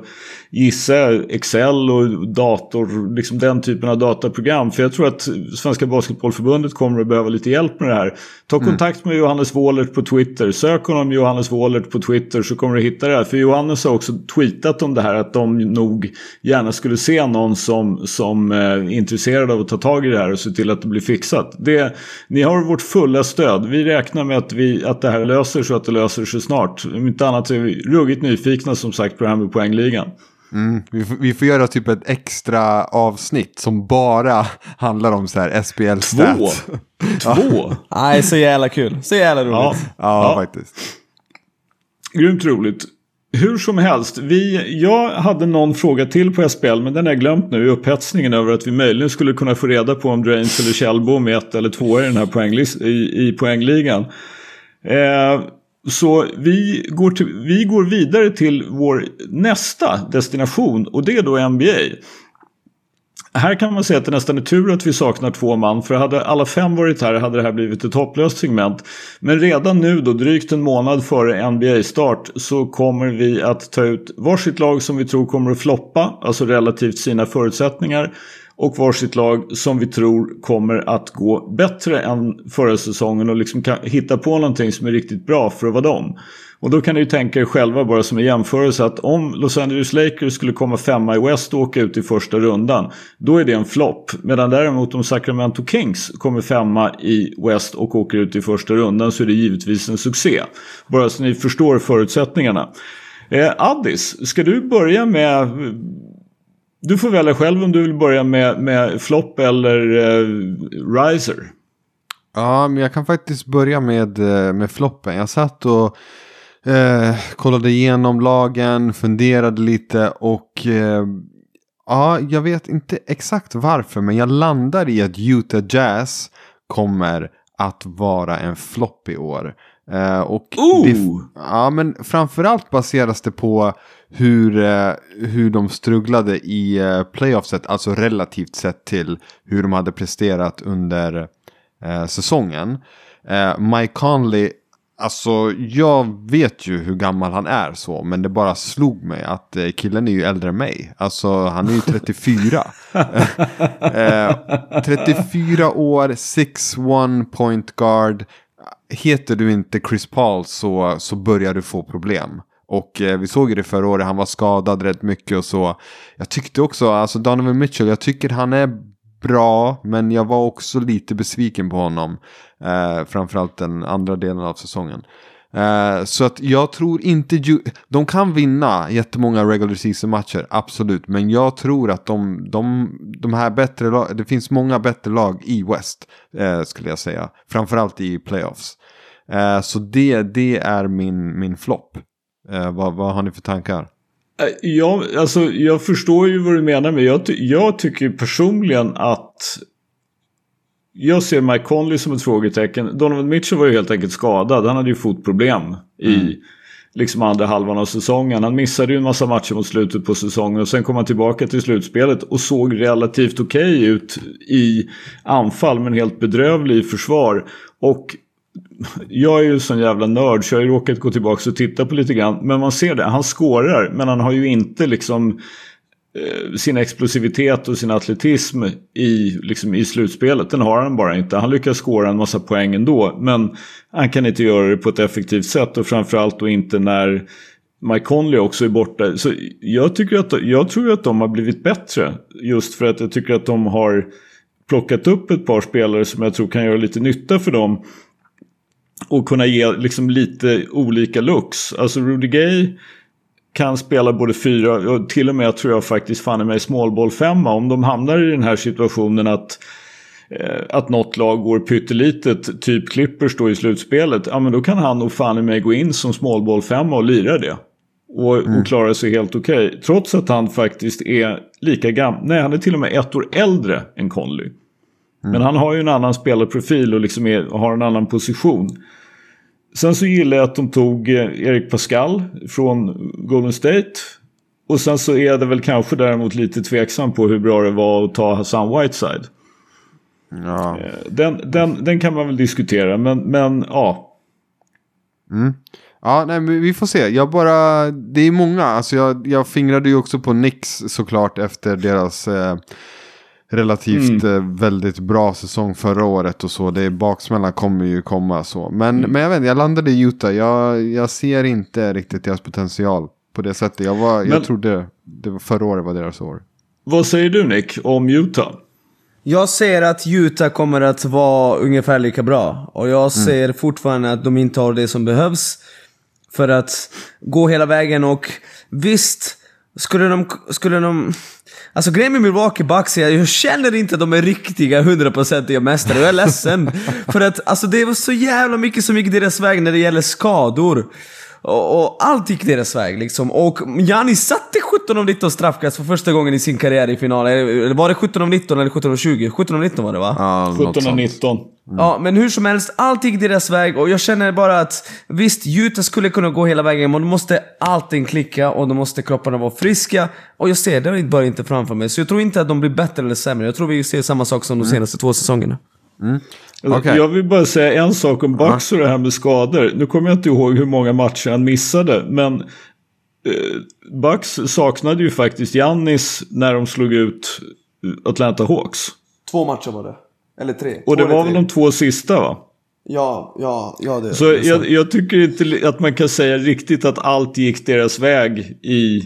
gissa Excel och dator, liksom den typen av dataprogram. För jag tror att Svenska Basketbollförbundet kommer att behöva lite hjälp med det här. Ta kontakt med Johannes Wåhlert på Twitter. Sök honom Johannes Wåhlert på Twitter så kommer du hitta det här. För Johannes har också tweetat om det här att de nog gärna skulle se någon som, som eh, är intresserad av att ta tag i det här och se till att det blir fixat. Det, ni har vårt fulla stöd. Vi räknar med att, vi, att det här löser sig och att det löser sig snart. Om inte annat så är vi ruggigt nyfikna som sagt på det här med poängligan. Mm, vi, får, vi får göra typ ett extra avsnitt som bara handlar om så här SPL Två! stats. Två! Nej, så jävla kul. Så jävla roligt. Ja, Ja, Ja. faktiskt. grymt roligt. Hur som helst, vi, jag hade någon fråga till på SPL men den har jag glömt nu i upphetsningen över att vi möjligen skulle kunna få reda på om Drains eller Kjellbom är ett eller två i den här poänglis- i, i poängligan. Eh, så vi går, till, vi går vidare till vår nästa destination och det är då NBA. Här kan man säga att det nästan är tur att vi saknar två man för hade alla fem varit här hade det här blivit ett hopplöst segment. Men redan nu då drygt en månad före NBA-start så kommer vi att ta ut varsitt lag som vi tror kommer att floppa, alltså relativt sina förutsättningar. Och varsitt lag som vi tror kommer att gå bättre än förra säsongen och liksom kan hitta på någonting som är riktigt bra för att vara dem. Och då kan ni ju tänka er själva bara som en jämförelse att om Los Angeles Lakers skulle komma femma i West och åka ut i första rundan. Då är det en flopp. Medan däremot om Sacramento Kings kommer femma i West och åker ut i första rundan så är det givetvis en succé. Bara så ni förstår förutsättningarna. Eh, Addis, ska du börja med... Du får välja själv om du vill börja med, med flopp eller eh, riser. Ja, men jag kan faktiskt börja med, eh, med floppen. Jag satt och eh, kollade igenom lagen, funderade lite och eh, ja, jag vet inte exakt varför, men jag landar i att Utah Jazz kommer att vara en flopp i år. Eh, och det, ja, men framförallt baseras det på hur, eh, hur de strugglade i eh, playoffset, alltså relativt sett till hur de hade presterat under eh, säsongen. Eh, Mike Conley, alltså jag vet ju hur gammal han är så, men det bara slog mig att eh, killen är ju äldre än mig. Alltså han är ju 34. eh, 34 år, 6-1 point guard. Heter du inte Chris Paul så, så börjar du få problem. Och eh, vi såg ju det förra året, han var skadad rätt mycket och så. Jag tyckte också, alltså Donovan Mitchell, jag tycker han är bra, men jag var också lite besviken på honom. Eh, framförallt den andra delen av säsongen. Eh, så att jag tror inte, Ju- de kan vinna jättemånga regular season matcher, absolut. Men jag tror att de, de, de här bättre lag, det finns många bättre lag i West, eh, skulle jag säga. Framförallt i playoffs. Eh, så det, det är min, min flopp. Eh, vad, vad har ni för tankar? Eh, Jag, alltså, jag förstår ju vad du menar men jag, ty- jag tycker personligen att jag ser Mike Conley som ett frågetecken. Donovan Mitchell var ju helt enkelt skadad. Han hade ju fotproblem i liksom andra halvan av säsongen. Han missade ju en massa matcher mot slutet på säsongen och sen kom han tillbaka till slutspelet och såg relativt okej ut i anfall men helt bedrövlig i försvar. Och jag är ju sån jävla nörd så jag har ju råkat gå tillbaka och titta på lite grann. Men man ser det, han skårar men han har ju inte liksom eh, sin explosivitet och sin atletism i, liksom, i slutspelet. Den har han bara inte. Han lyckas skåra en massa poäng ändå. Men han kan inte göra det på ett effektivt sätt och framförallt då inte när Mike Conley också är borta. Så jag, tycker att, jag tror att de har blivit bättre. Just för att jag tycker att de har plockat upp ett par spelare som jag tror kan göra lite nytta för dem. Och kunna ge liksom lite olika looks. Alltså Rudy Gay kan spela både fyra och till och med tror jag faktiskt fan i mig smålboll femma. Om de hamnar i den här situationen att eh, att något lag går pyttelitet, typ Clippers då i slutspelet. Ja men då kan han och fan i mig gå in som smålboll femma och lira det. Och, och klara sig helt okej. Trots att han faktiskt är lika gammal. Nej han är till och med ett år äldre än Conley. Men han har ju en annan spelarprofil och liksom är, har en annan position. Sen så gillar jag att de tog eh, Erik Pascal från Golden State. Och sen så är det väl kanske däremot lite tveksam på hur bra det var att ta Hassan Whiteside. Ja. Eh, Den, den, den kan man väl diskutera men, men ja. Ja, nej, men vi får se. Jag bara, det är många. Alltså jag, jag fingrade ju också på Nix såklart efter deras eh, relativt eh, väldigt bra säsong förra året och så. Det är baksmällan kommer ju komma så. Men, men jag vet jag landade i Utah. Jag, jag ser inte riktigt deras potential på det sättet. Jag, var, jag Men- trodde det var förra året var deras år. Vad säger du Nick om Utah? Jag ser att Utah kommer att vara ungefär lika bra. Och jag ser fortfarande att de inte har det som behövs. För att gå hela vägen och visst, skulle de... Skulle de alltså grejen med Milwaukee Bucks är jag känner inte att de är riktiga hundraprocentiga mästare. Jag är ledsen. för att alltså, det var så jävla mycket som gick deras väg när det gäller skador. Och, och allt gick deras väg liksom. Och Giannis satte 17 av 19 straffkast för första gången i sin karriär i final. Eller var det 17 av 19 eller 17 av 20? 17 av 19 var det va? Ja, något 17 och sånt. 19. Ja, men hur som helst, allt gick deras väg och jag känner bara att visst, Utah skulle kunna gå hela vägen, men då måste allting klicka och då måste kropparna vara friska. Och jag ser det bara inte framför mig, så jag tror inte att de blir bättre eller sämre. Jag tror vi ser samma sak som de senaste två säsongerna. Alltså, Okej. Jag vill bara säga en sak om Bucks och det här med skador. Nu kommer jag inte ihåg hur många matcher han missade. Men Bucks saknade ju faktiskt Giannis när de slog ut Atlanta Hawks. Två matcher var det. Eller tre. Och det var väl de två sista va? Ja, ja, ja det. Så jag, jag tycker inte att man kan säga riktigt att allt gick deras väg i, eh,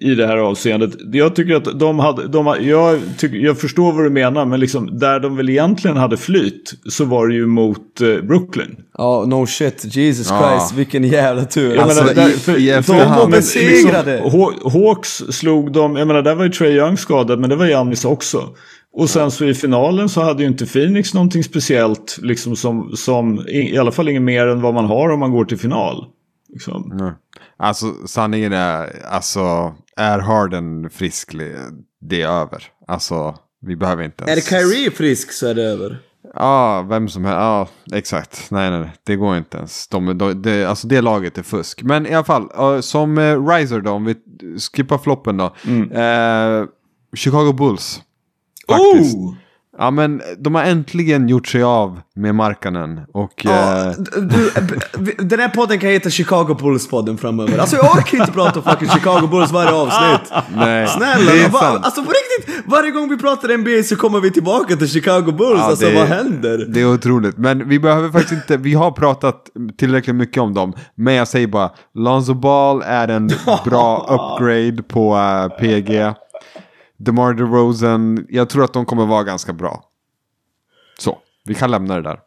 i det här avseendet. Jag tycker att de hade, de, jag, tycker, jag förstår vad du menar men liksom där de väl egentligen hade flyt så var det ju mot eh, Brooklyn. Ja, no shit. Jesus Ja. Christ, vilken jävla tur. Jag Alltså, menar, där, för, i de var De var besegrade. Haw- Hawks slog dem, jag menar där var ju Trae Young skadad men det var Giannis också. Och sen så i finalen så hade ju inte Phoenix någonting speciellt liksom som, som i, i alla fall inget mer än vad man har om man går till final. Liksom. Nej. Alltså sanningen är, alltså är Harden frisk, det är över. Alltså vi behöver inte Är ens... Kyrie frisk så är det över. Ja, vem som helst. Ja, exakt. Nej, nej, nej. Det går inte ens. De, de, de, alltså det laget är fusk. Men i alla fall, som uh, Riser då, om vi skippar floppen då. Mm. Uh, Chicago Bulls. Faktiskt. Oh! Ja, men de har äntligen gjort sig av med Markkanen. Och... Ja, eh, du, den här podden kan heta Chicago Bulls-podden framöver. Alltså jag orkar inte prata om fucking Chicago Bulls varje avsnitt. nej, Snälla, det är va, sant. alltså på riktigt, varje gång vi pratar NBA så kommer vi tillbaka till Chicago Bulls. Ja, alltså det- vad händer? Det är otroligt. Men vi behöver faktiskt inte, vi har pratat tillräckligt mycket om dem. Men jag säger bara, Lonzo Ball är en bra upgrade på eh, PG. DeMar DeRozan, jag tror att de kommer vara ganska bra. Så, vi kan lämna det där.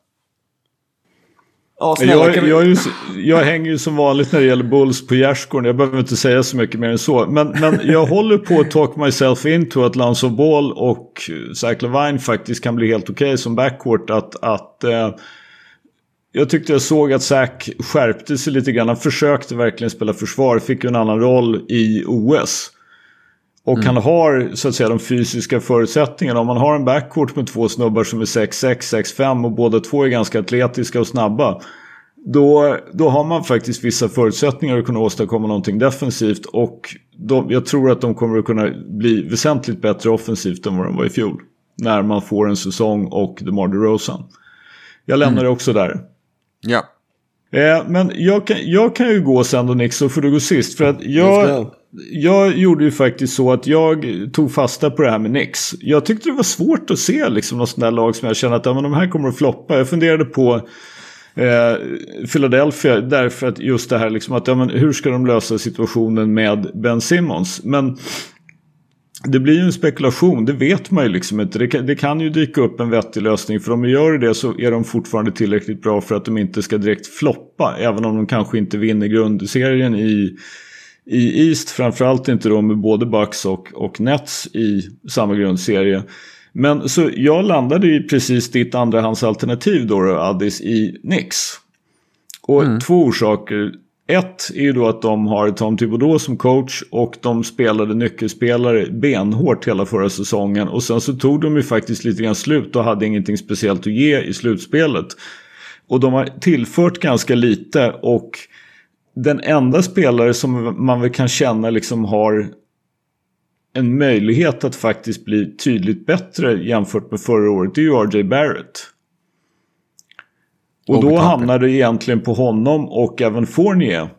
Ja, Jag, jag, ju, jag hänger ju som vanligt när det gäller Bulls på gärdsgården. Jag behöver inte säga så mycket mer än så. Men, men jag håller på att talk myself into att Lonzo Ball och Zach Levine faktiskt kan bli helt okej som backcourt. Att, att, eh, jag tyckte jag såg att Zach skärpte sig lite grann. Han försökte verkligen spela försvar. Fick ju en annan roll i OS. Och han har så att säga de fysiska förutsättningarna. Om man har en backcourt med två snubbar som är 6'6, 6'5 och båda två är ganska atletiska och snabba. Då, då har man faktiskt vissa förutsättningar att kunna åstadkomma någonting defensivt. Och de, jag tror att de kommer att kunna bli väsentligt bättre offensivt än vad de var i fjol. När man får en säsong och DeMar DeRozan. Jag lämnar det också där. Ja. Eh, men jag kan, jag kan ju gå sen då Nick, så får du gå sist. För att jag jag gjorde ju faktiskt så att jag tog fasta på det här med Nix. Jag tyckte det var svårt att se liksom något sånt där lag som jag kände att ja, men de här kommer att floppa. Jag funderade på eh, Philadelphia därför att just det här liksom att ja, men hur ska de lösa situationen med Ben Simmons. Men det blir ju en spekulation, det vet man ju liksom inte. Det kan, det kan ju dyka upp en vettig lösning för om de gör det så är de fortfarande tillräckligt bra för att de inte ska direkt floppa. Även om de kanske inte vinner grundserien i, i East. Framförallt inte då med både Bucks och, och Nets i samma grundserie. Men så jag landade i precis ditt andrahandsalternativ då, då Addis i Knicks. Och två orsaker. Ett är ju då att de har Tom Thibodeau som coach och de spelade nyckelspelare benhårt hela förra säsongen. Och sen så tog de ju faktiskt lite grann slut och hade ingenting speciellt att ge i slutspelet. Och de har tillfört ganska lite och den enda spelare som man väl kan känna liksom har en möjlighet att faktiskt bli tydligt bättre jämfört med förra året det är ju RJ Barrett. Och då hamnar det egentligen på honom och även Fournier.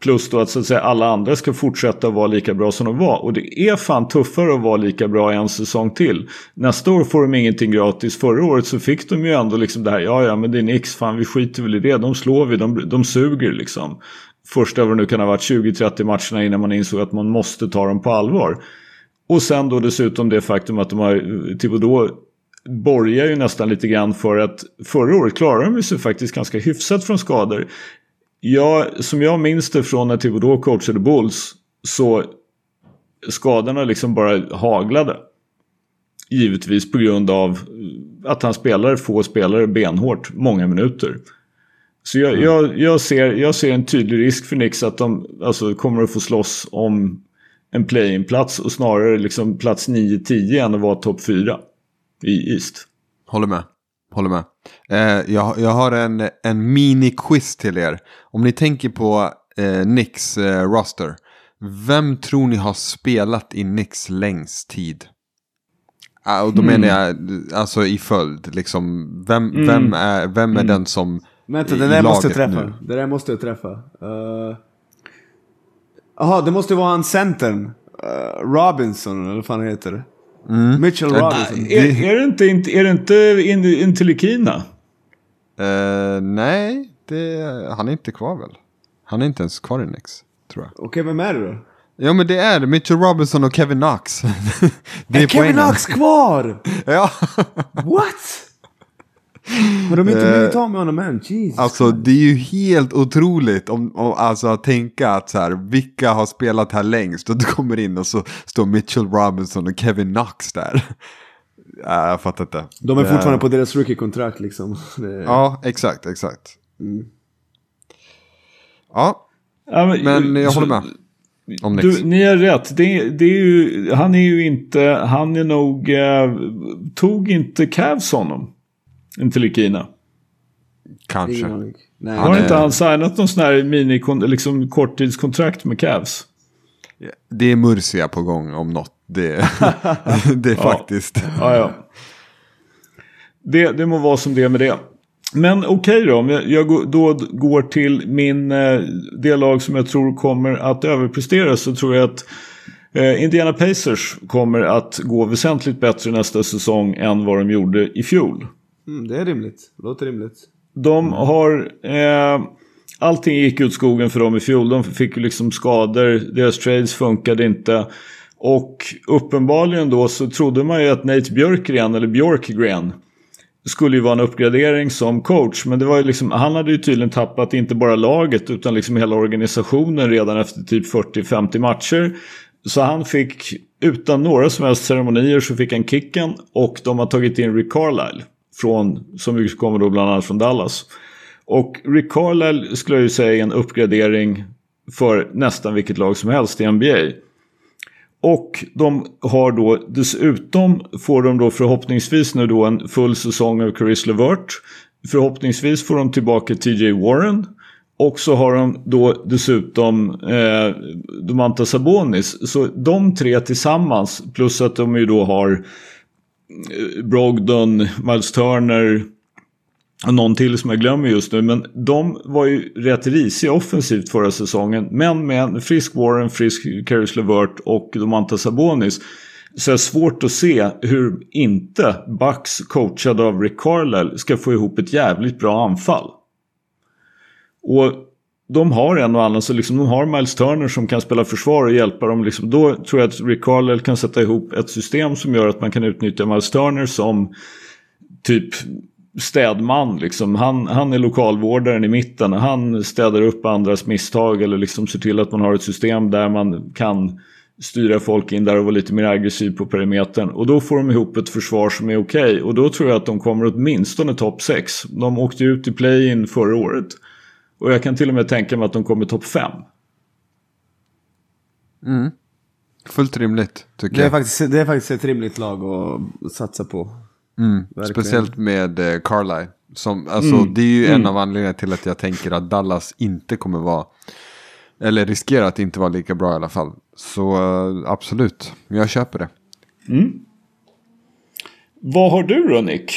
Plus då att, så att säga, alla andra ska fortsätta vara lika bra som de var. Och det är fan tuffare att vara lika bra en säsong till. Nästa år får de ingenting gratis. Förra året så fick de ju ändå liksom det här. Ja, ja, men det är Nix. Fan, vi skiter väl i det. De slår vi. De, de suger liksom. Första vad det nu kan ha varit 20-30 matcherna innan man insåg att man måste ta dem på allvar. Och sen då dessutom det faktum att de har typ, Thibodeau borgar ju nästan lite grann för att förra året klarade de sig faktiskt ganska hyfsat från skador. Jag, som jag minns det från när Thibodeau coachade Bulls så skadorna liksom bara haglade. Givetvis på grund av att han spelar få spelare benhårt många minuter. Så jag, jag, jag, ser, jag ser en tydlig risk för Knicks att de alltså, kommer att få slåss om en play-in-plats och snarare liksom plats 9-10 än att vara topp 4 i East. Håller med. Håller med. Eh, jag, jag har en, en mini-quiz till er. Om ni tänker på eh, Knicks eh, roster. Vem tror ni har spelat i Knicks längst tid? Ah, och då Hmm. menar jag alltså i följd. Liksom, vem, vem är, vem är den som Vänta, i- det i där måste jag träffa. nu? Det där måste jag träffa. Eh, Jaha, det måste vara han centern. Eh, Robinson, eller vad fan han heter. Mm. Mitchell Robinson. Är, är det inte, är det inte in, Intilikina? Eh, nej, det, han är inte kvar väl? Han är inte ens kvar i Knicks, tror jag. Okej, vem är det då? Ja men det är Mitchell Robinson och Kevin Knox. det är Kevin poängen. Knox kvar! Ja. What? Har de inte blivit av med honom än? Jesus. Alltså det är ju helt otroligt om, om alltså, att tänka att så här, vilka har spelat här längst och du kommer in och så står Mitchell Robinson och Kevin Knox där. Ja, jag fattar inte. de är Det- fortfarande på deras rookie-kontrakt liksom. Det... Ja, exakt, exakt. Ja, Ja, men jag så- håller med. Du, ni är rätt. Det, det är ju, han är ju inte, han är nog, eh, tog inte Cavs honom? Inte Likina. Kanske. Nej, Har inte han signat någon sån här mini, liksom korttidskontrakt med Cavs? Det är Murcia på gång om något. Det, det är faktiskt. Ja, ja. Det, det må vara som det är med det. Men okej då, om jag, jag går- då går till min, eh, det lag som jag tror kommer att överprestera så tror jag att eh, Indiana Pacers kommer att gå väsentligt bättre nästa säsong än vad de gjorde i fjol. Mm, det är rimligt. Låter rimligt. De har... Eh, allting gick ut skogen för dem i fjol. De fick ju liksom skador. Deras trades funkade inte. Och uppenbarligen då så trodde man ju att Nate Björkgren, eller Björkgren, skulle ju vara en uppgradering som coach. Men det var ju liksom, han hade ju tydligen tappat inte bara laget utan liksom hela organisationen redan efter typ 40-50 matcher. Så han fick, utan några som helst ceremonier så fick han kicken och de har tagit in Rick Carlisle. Från, som ju kommer då bland annat från Dallas. Och Rick Carlisle skulle jag ju säga är en uppgradering för nästan vilket lag som helst i NBA. Och de har då dessutom får de då förhoppningsvis nu då en full säsong av Chris LeVert. Förhoppningsvis får de tillbaka TJ Warren. Och så har de då dessutom eh, Domantas Sabonis. Så de tre tillsammans plus att de ju då har eh, Eh, Brogdon, Miles Turner och någon till som jag glömmer just nu. Men de var ju rätt risiga offensivt förra säsongen. Men med en frisk Warren, frisk Caris LeVert och Domantas Sabonis. Så är det svårt att se hur inte Bucks coachad av Rick Carlisle ska få ihop ett jävligt bra anfall. Och de har en och annan, så liksom de har Miles Turner som kan spela försvar och hjälpa dem. Liksom, då tror jag att Rick Carlisle kan sätta ihop ett system som gör att man kan utnyttja Miles Turner som typ städman. Liksom. Han, han är lokalvårdaren i mitten. Han städar upp andras misstag eller liksom ser till att man har ett system där man kan styra folk in där och vara lite mer aggressiv på perimetern. Och då får de ihop ett försvar som är okej. Och då tror jag att de kommer åtminstone topp 6. De åkte ut i play-in förra året. Och jag kan till och med tänka mig att de kommer topp 5. Fullt rimligt tycker Det är, jag. faktiskt, det är faktiskt ett rimligt lag att satsa på. Mm. Speciellt med eh, Carlisle. Som, alltså, Det är ju en av anledningarna till att jag tänker att Dallas inte kommer vara, eller riskerar att inte vara lika bra i alla fall. Så eh, absolut, jag köper det. Vad har du då Nick?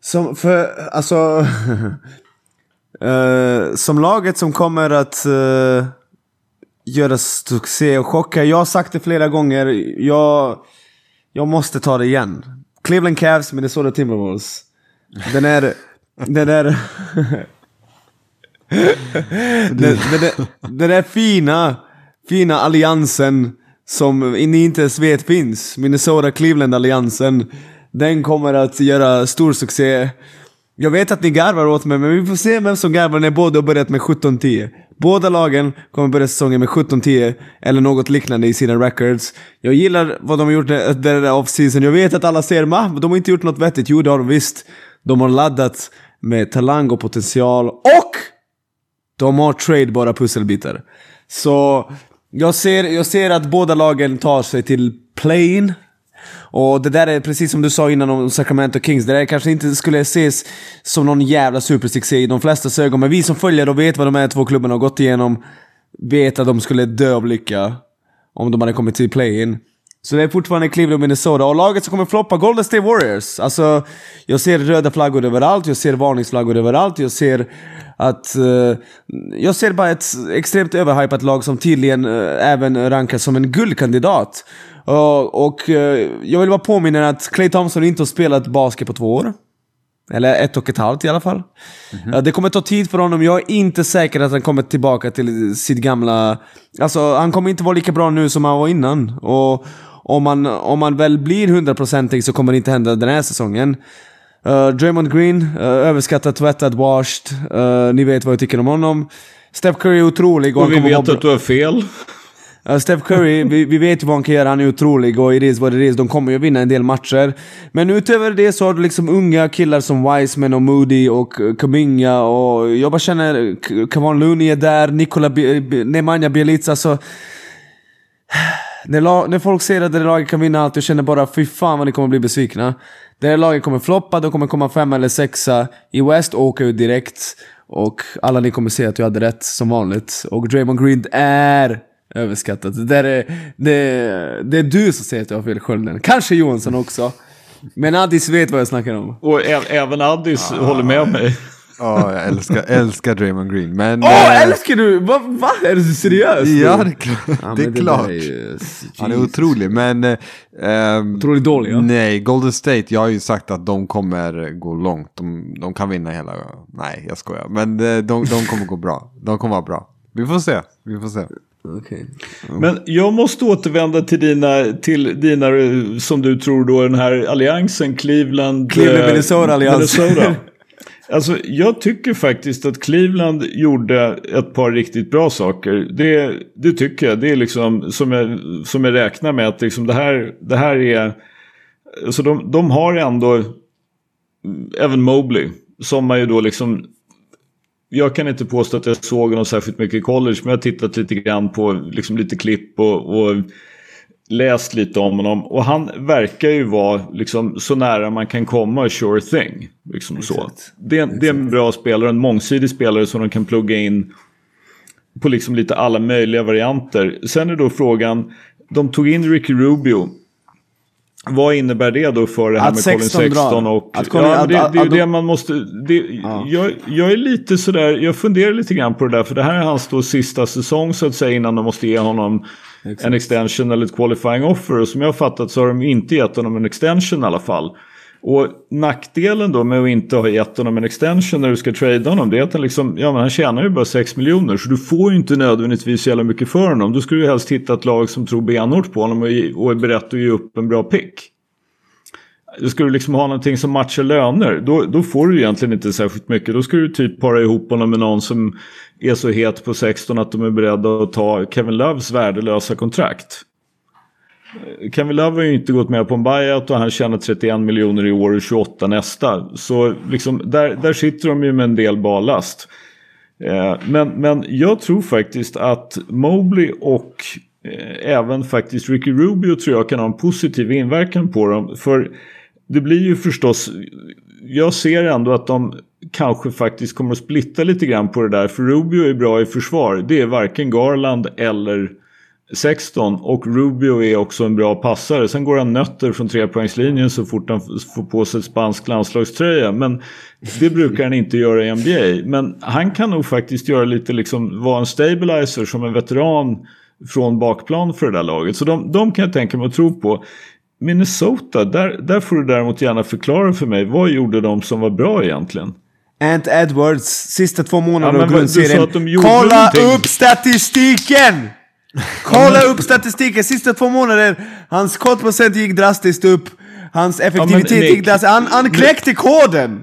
Som, för, alltså... Eh, som laget som kommer att uh, göra succé och chocka. Jag har sagt det flera gånger. Jag, jag måste ta det igen. Cleveland Cavs, Minnesota Timberwolves. Den är... den är... den, den, är, den är fina, fina alliansen som ni inte ens vet finns. Minnesota-Cleveland-alliansen. Den kommer att göra stor succé. Jag vet att ni garvar åt mig, men vi får se vem som garvar när båda har börjat med 17-10. Båda lagen kommer börja säsongen med 17-10, eller något liknande i sina records. Jag gillar vad de har gjort den där off-season. Jag vet att alla säger ma, de har inte gjort något vettigt. Jo, det har de visst. De har laddat med talang och potential, och de har tradebara pusselbitar. Så jag ser, jag ser att båda lagen tar sig till playin'. Och det där är precis som du sa innan om Sacramento Kings, det där kanske inte skulle ses som någon jävla supersuccé i de flesta ögon, men vi som följer och vet vad de här två klubbarna har gått igenom, vet att de skulle dö av lycka om de hade kommit till play-in. Så det är fortfarande Cleveland och Minnesota, och laget som kommer floppa, Golden State Warriors. Alltså, jag ser röda flaggor överallt, jag ser varningsflaggor överallt, jag ser att... Uh, jag ser bara ett extremt överhypat lag som tydligen uh, även rankas som en guldkandidat. Och, och eh, jag vill bara påminna att Clay Thompson inte har spelat basket på två år. Eller ett och ett halvt i alla fall. Ja, Det kommer ta tid för honom. Jag är inte säker att han kommer tillbaka till sitt gamla... Alltså, han kommer inte vara lika bra nu som han var innan. Och om man, om man väl blir hundraprocentig så kommer det inte hända den här säsongen. Uh, Draymond Green, uh, överskattad, tvättad, washed. Uh, ni vet vad jag tycker om honom. Steph Curry är otrolig. Och han vi vet att du har fel. Uh, Steph Curry, vi, vi vet ju vad han kan göra, han är otrolig och it is what it is. De kommer ju vinna en del matcher. Men utöver det så har du liksom unga killar som Wiseman och Moody och Kuminga och jag bara känner, Kevon Looney är där, Nikola Bi- Bi- Nemanja Bjelica, alltså... när, lag, när folk säger att det laget kan vinna allt, jag känner bara fy fan vad ni kommer bli besvikna. Det där laget kommer floppa, de kommer komma femma eller sexa i West och åka ut direkt. Och alla ni kommer se att jag hade rätt som vanligt. Och Draymond Green är överskattat. Det, där är, det, det är du som säger att jag har fel skölden. Kanske Johansson också. Men Addis vet vad jag snackar om. Och även Addis håller med mig. Ja, jag älskar, älskar Draymond Green. Men... Åh, eh, älskar du? Va? va? Är du seriös? Ja, det är klart. Ja, det är där klart. ju- Han är otrolig, men... eh, ehm, Otroligt dålig, ja. Nej, Golden State, jag har ju sagt att de kommer gå långt. De, de kan vinna hela... Nej, jag skojar. Men eh, de, de kommer gå bra. De kommer vara bra. Vi får se. Vi får se. Okej. Men jag måste återvända till dina, till dina, eh, som du tror då, den här alliansen Cleveland... Cleveland, eh, Minnesota-alliansen. Minnesota. Alltså jag tycker faktiskt att Cleveland gjorde ett par riktigt bra saker. Det, det tycker jag. Det är liksom som jag, som jag räknar med att liksom det, här, det här är... Så de, de har ändå mm, även Mobley. Som man ju då liksom... Jag kan inte påstå att jag såg honom särskilt mycket i college. Men jag har tittat lite grann på liksom lite klipp och, och läst lite om honom. Och han verkar ju vara liksom så nära man kan komma sure thing. Liksom så. Det, är- det är en bra spelare, en mångsidig spelare som de kan plugga in på liksom lite alla möjliga varianter. Sen är då frågan, de tog in Ricky Rubio. Vad innebär det då för det här Att med Colin 16 drar. 16 och... Att Colin- ja, det, det är ju det man måste... Det, Ja. jag, jag är lite sådär, jag funderar lite grann på det där. För det här är hans då sista säsong så att säga innan de måste ge honom en extension eller ett qualifying offer. Och som jag har fattat så har de inte gett honom en extension i alla fall. Och nackdelen då med att inte ha gett honom en extension när du ska trada honom det är att han, liksom, ja, men han tjänar ju bara 6 miljoner. Så du får ju inte nödvändigtvis så jävla mycket för honom. Då skulle du helst hitta ett lag som tror benhårt på honom och, och är berett att ge upp en bra pick. Ska du liksom ha någonting som matchar löner. Då, då får du egentligen inte särskilt mycket. Då ska du typ para ihop honom med någon som är så het på 16 att de är beredda att ta Kevin Loves värdelösa kontrakt. Kevin Love har ju inte gått med på en buyout och han tjänar 31 miljoner i år och 28 nästa. Så liksom, där, där sitter de ju med en del ballast. Eh, men, men jag tror faktiskt att Mobley och eh, även faktiskt Ricky Rubio tror jag kan ha en positiv inverkan på dem. För det blir ju förstås, jag ser ändå att de kanske faktiskt kommer att splitta lite grann på det där. För Rubio är bra i försvar. Det är varken Garland eller 16 och Rubio är också en bra passare. Sen går han nötter från trepoängslinjen så fort han får på sig spansk landslagströja. Men det brukar han inte göra i NBA. Men han kan nog faktiskt göra lite liksom, vara en stabilizer som en veteran från bakplan för det där laget. Så de, de kan jag tänka mig att tro på. Minnesota, där, där får du däremot gärna förklara för mig. Vad gjorde de som var bra egentligen? Ant Edwards, sista två Ja, månaderna men av grundserien. Kolla upp statistiken! Kolla upp statistiken, sista två månader. Hans skottprocent gick drastiskt upp. Hans effektivitet Nick, gick drastiskt Han, han knäckte koden!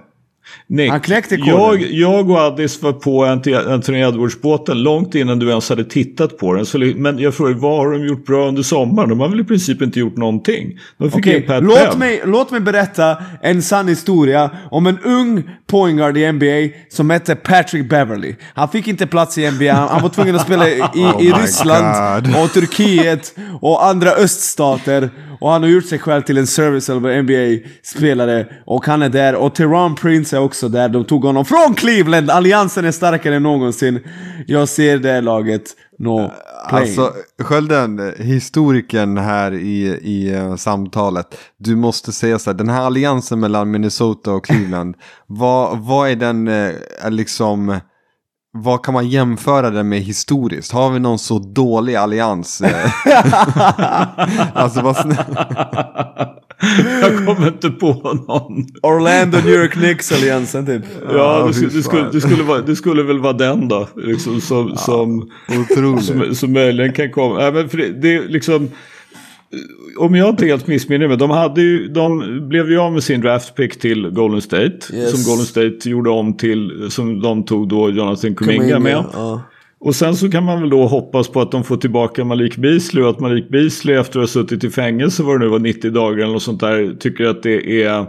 Nick, Han kläckte koden. jag, jag och Addis var på Ant- Anthony Edwards-båten långt innan du ens hade tittat på den. Så, men jag frågade, vad har de gjort bra under sommaren? De har väl i princip inte gjort någonting. De fick Okej, in Pat låt Bev. mig, låt mig berätta en sann historia om en ung pointguard i NBA som hette Patrick Beverly. Han fick inte plats i NBA, han, var tvungen att spela i, Oh i Ryssland God. och Turkiet och andra öststater. Och han har gjort sig själv till en serviceable NBA-spelare. Och han är där, och Teron Prince är också där. De tog honom från Cleveland! Alliansen är starkare än någonsin. Jag ser det laget nå playing. Alltså, Skölden, historikern här i, i eh, samtalet. Du måste säga så här, den här alliansen mellan Minnesota och Cleveland. vad, vad är den, eh, är liksom, vad kan man jämföra den med historiskt? Har vi någon så dålig allians? eh? alltså vad snä- jag kommer inte på någon. Orlando, New York Knicks-alliansen typ. Ja, det, skulle, det, skulle, det, skulle vara, det skulle väl vara den då. Liksom, som, som, otroligt. som, som möjligen kan komma. Ja, men för det, det är liksom... Om jag inte helt missminner mig, de, hade ju, de blev ju av med sin draftpick till Golden State. Yes. Som Golden State gjorde om till, som de tog då Jonathan Kuminga med. Ja. Och sen så kan man väl då hoppas på att de får tillbaka Malik Beasley och att Malik Beasley efter att ha suttit i fängelse vad det nu var 90 dagar eller något sånt där tycker att det är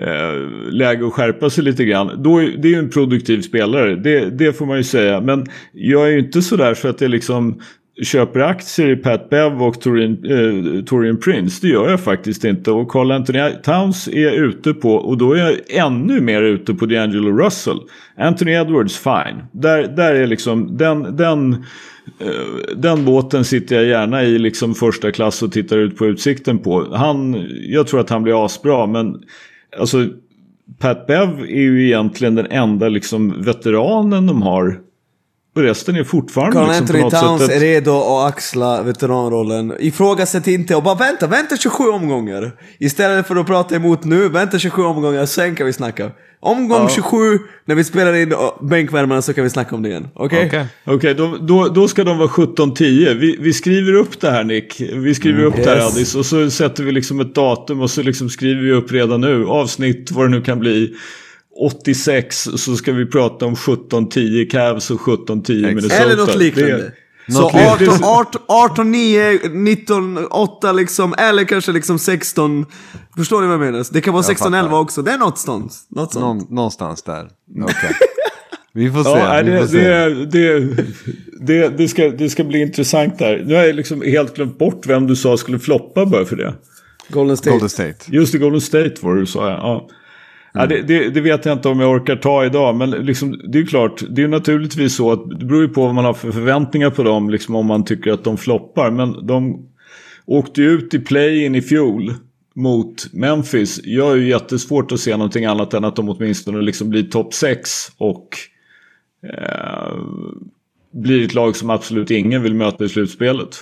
eh, läge att skärpa sig lite grann. Då, det är ju en produktiv spelare, det, det får man ju säga. Men jag är ju inte sådär så att det liksom köper aktier i Pat Bev och Torin, eh, Torin Prince. Det gör jag faktiskt inte. Och Carl Anthony Towns är ute på, och då är jag ännu mer ute på D'Angelo Russell. Anthony Edwards, fine. Där, där är liksom den, den, eh, den båten sitter jag gärna i liksom första klass och tittar ut på utsikten på. Han, jag tror att han blir asbra, men alltså Pat Bev är ju egentligen den enda liksom veteranen de har och resten är fortfarande Carl liksom Anthony på något Towns sätt är redo att axla veteranrollen. Ifrågasätt inte och bara vänta, vänta 27 omgångar. Istället för att prata emot nu, vänta 27 omgångar, sen kan vi snacka. Omgång Ja. 27, när vi spelar in uh, bänkvärmarna så kan vi snacka om det igen. Okej? Okej. Okej, då, då, då ska de vara 17-10. Vi, vi skriver upp det här Nick. Vi skriver upp det här Yes. Addis. Och så sätter vi liksom ett datum och så liksom skriver vi upp redan nu. Avsnitt, vad det nu kan bli. 86 så ska vi prata om 17-10 Cavs och 17-10 Minnesota. Eller något liknande. Det, Så Något 18, liknande. 18, 18, 9, 19, 8 liksom, eller kanske liksom 16. Förstår ni vad jag menar? Det kan vara 16, fattar. 11 också. Det är något sånt. Något sånt. Någonstans där. Okej. Vi får se. Ja, vi får det, se. det, det, det, det, ska, det ska bli intressant där. Nu har jag liksom helt glömt bort vem du sa skulle floppa bara för det. Golden State. Golden State. Just det, Golden State var det du sa. Ja. Ja. Det, det, det vet jag inte om jag orkar ta idag. Men liksom, det är klart, det är naturligtvis så att det beror ju på vad man har för förväntningar på dem. Liksom, om man tycker att de floppar. Men de åkte ju ut i play-in i fjol mot Memphis. Jag är ju jättesvårt att se någonting annat än att de åtminstone liksom blir topp 6. Och eh, blir ett lag som absolut ingen vill möta i slutspelet.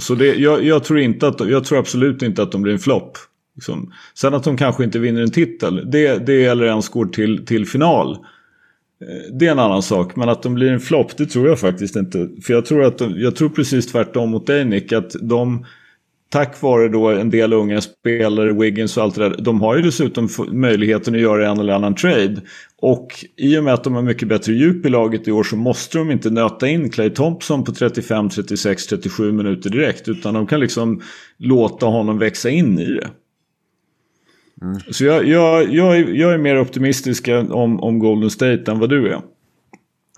Så det, jag, jag, tror inte att, jag tror absolut inte att de blir en flopp. Liksom. Sen att de kanske inte vinner en titel, det, det eller ens går till, till final. Eh, det är en annan sak, men att de blir en flopp, det tror jag faktiskt inte. För jag tror, att de, jag tror precis tvärtom mot dig Nick, att de tack vare då en del unga spelare, Wiggins och allt det där, de har ju dessutom möjligheten att göra en eller annan trade. Och i och med att de har mycket bättre djup i laget i år så måste de inte nöta in Clay Thompson på 35, 36, 37 minuter direkt. Utan de kan liksom låta honom växa in i det. Så jag, jag, jag, är, jag är mer optimistisk om, om Golden State än vad du är.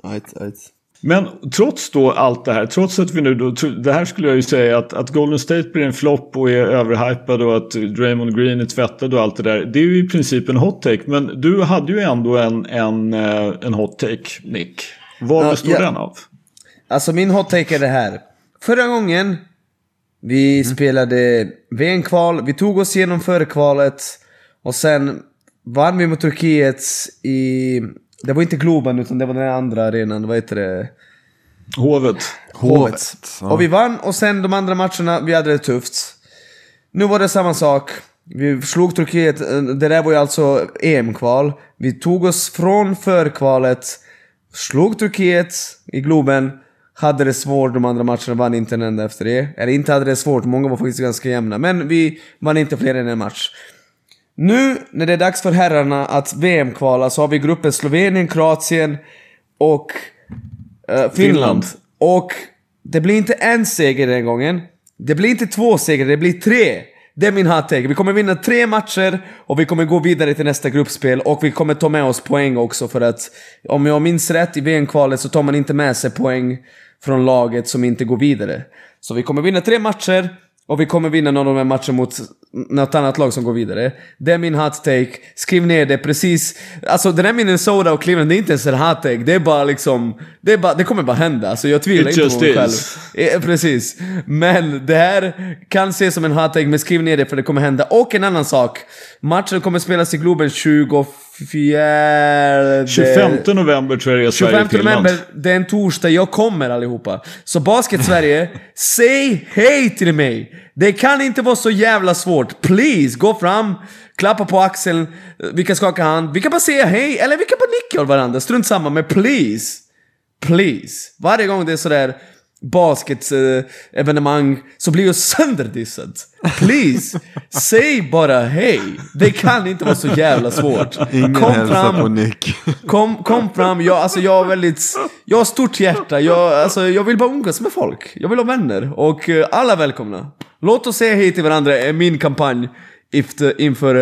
Right, right. Men trots då allt det här, trots att vi nu då, det här skulle jag ju säga att, att Golden State blir en flopp och är överhypad och att Draymond Green är tvättad och allt det där. Det är ju i princip en hot take. Men du hade ju ändå en, en, eh, en hot take, Nick. Vad består ja. den av? Alltså min hot take är det här. Förra gången vi spelade VM-kval, vi tog oss igenom förkvalet och sen vann vi mot Turkiet i... Det var inte Globen utan det var den andra arenan, vad heter det? Hovet. Hovet. ja. Och vi vann och sen de andra matcherna, vi hade det tufft. Nu var det samma sak. Vi slog Turkiet, det där var ju alltså EM-kval. Vi tog oss från förkvalet, slog Turkiet i Globen, hade det svårt de andra matcherna, vann inte en enda efter det. Eller inte hade det svårt, många var faktiskt ganska jämna. Men vi vann inte fler än en match. Nu när det är dags för herrarna att VM-kvala så har vi gruppen Slovenien, Kroatien och eh, Finland. Finland. Och det blir inte en seger den gången. Det blir inte två segrar, det blir tre. Det är min hot. Vi kommer vinna tre matcher och vi kommer gå vidare till nästa gruppspel och vi kommer ta med oss poäng också för att om jag minns rätt i VM-kvalet så tar man inte med sig poäng från laget som inte går vidare. Så vi kommer vinna tre matcher och vi kommer vinna någon av de här matcherna mot något annat lag som går vidare. Det är min hot take. Skriv ner det precis. Alltså den där Minnesota och Cleveland, det är inte ens en hot take. Det är bara liksom... Det, bara, det kommer bara hända. Alltså jag tvivlar It inte på mig själv. is. Eh, precis. Men det här kan ses som en hot men skriv ner det för det kommer hända. Och en annan sak. Matchen kommer spelas i Globen 24... 25 november tror jag det är 25 Sverige-Finland. november, det är en torsdag, jag kommer allihopa. Så Basket-Sverige, säg hej till mig! Det kan inte vara så jävla svårt. Please, gå fram, klappa på axeln, vi kan skaka hand, vi kan bara säga hej, eller vi kan bara nicka åt varandra, strunt samma, men please! Please! Varje gång det är sådär basket-evenemang så blir jag sönderdissad. Please! Säg bara hej! Det kan inte vara så jävla svårt. Ingen Kom fram, på Nick. Kom, kom fram, jag, alltså jag har väldigt... Jag har stort hjärta, jag, alltså, jag vill bara umgås med folk. Jag vill ha vänner och eh, alla välkomna. Låt oss säga hej till varandra är min kampanj efter, inför,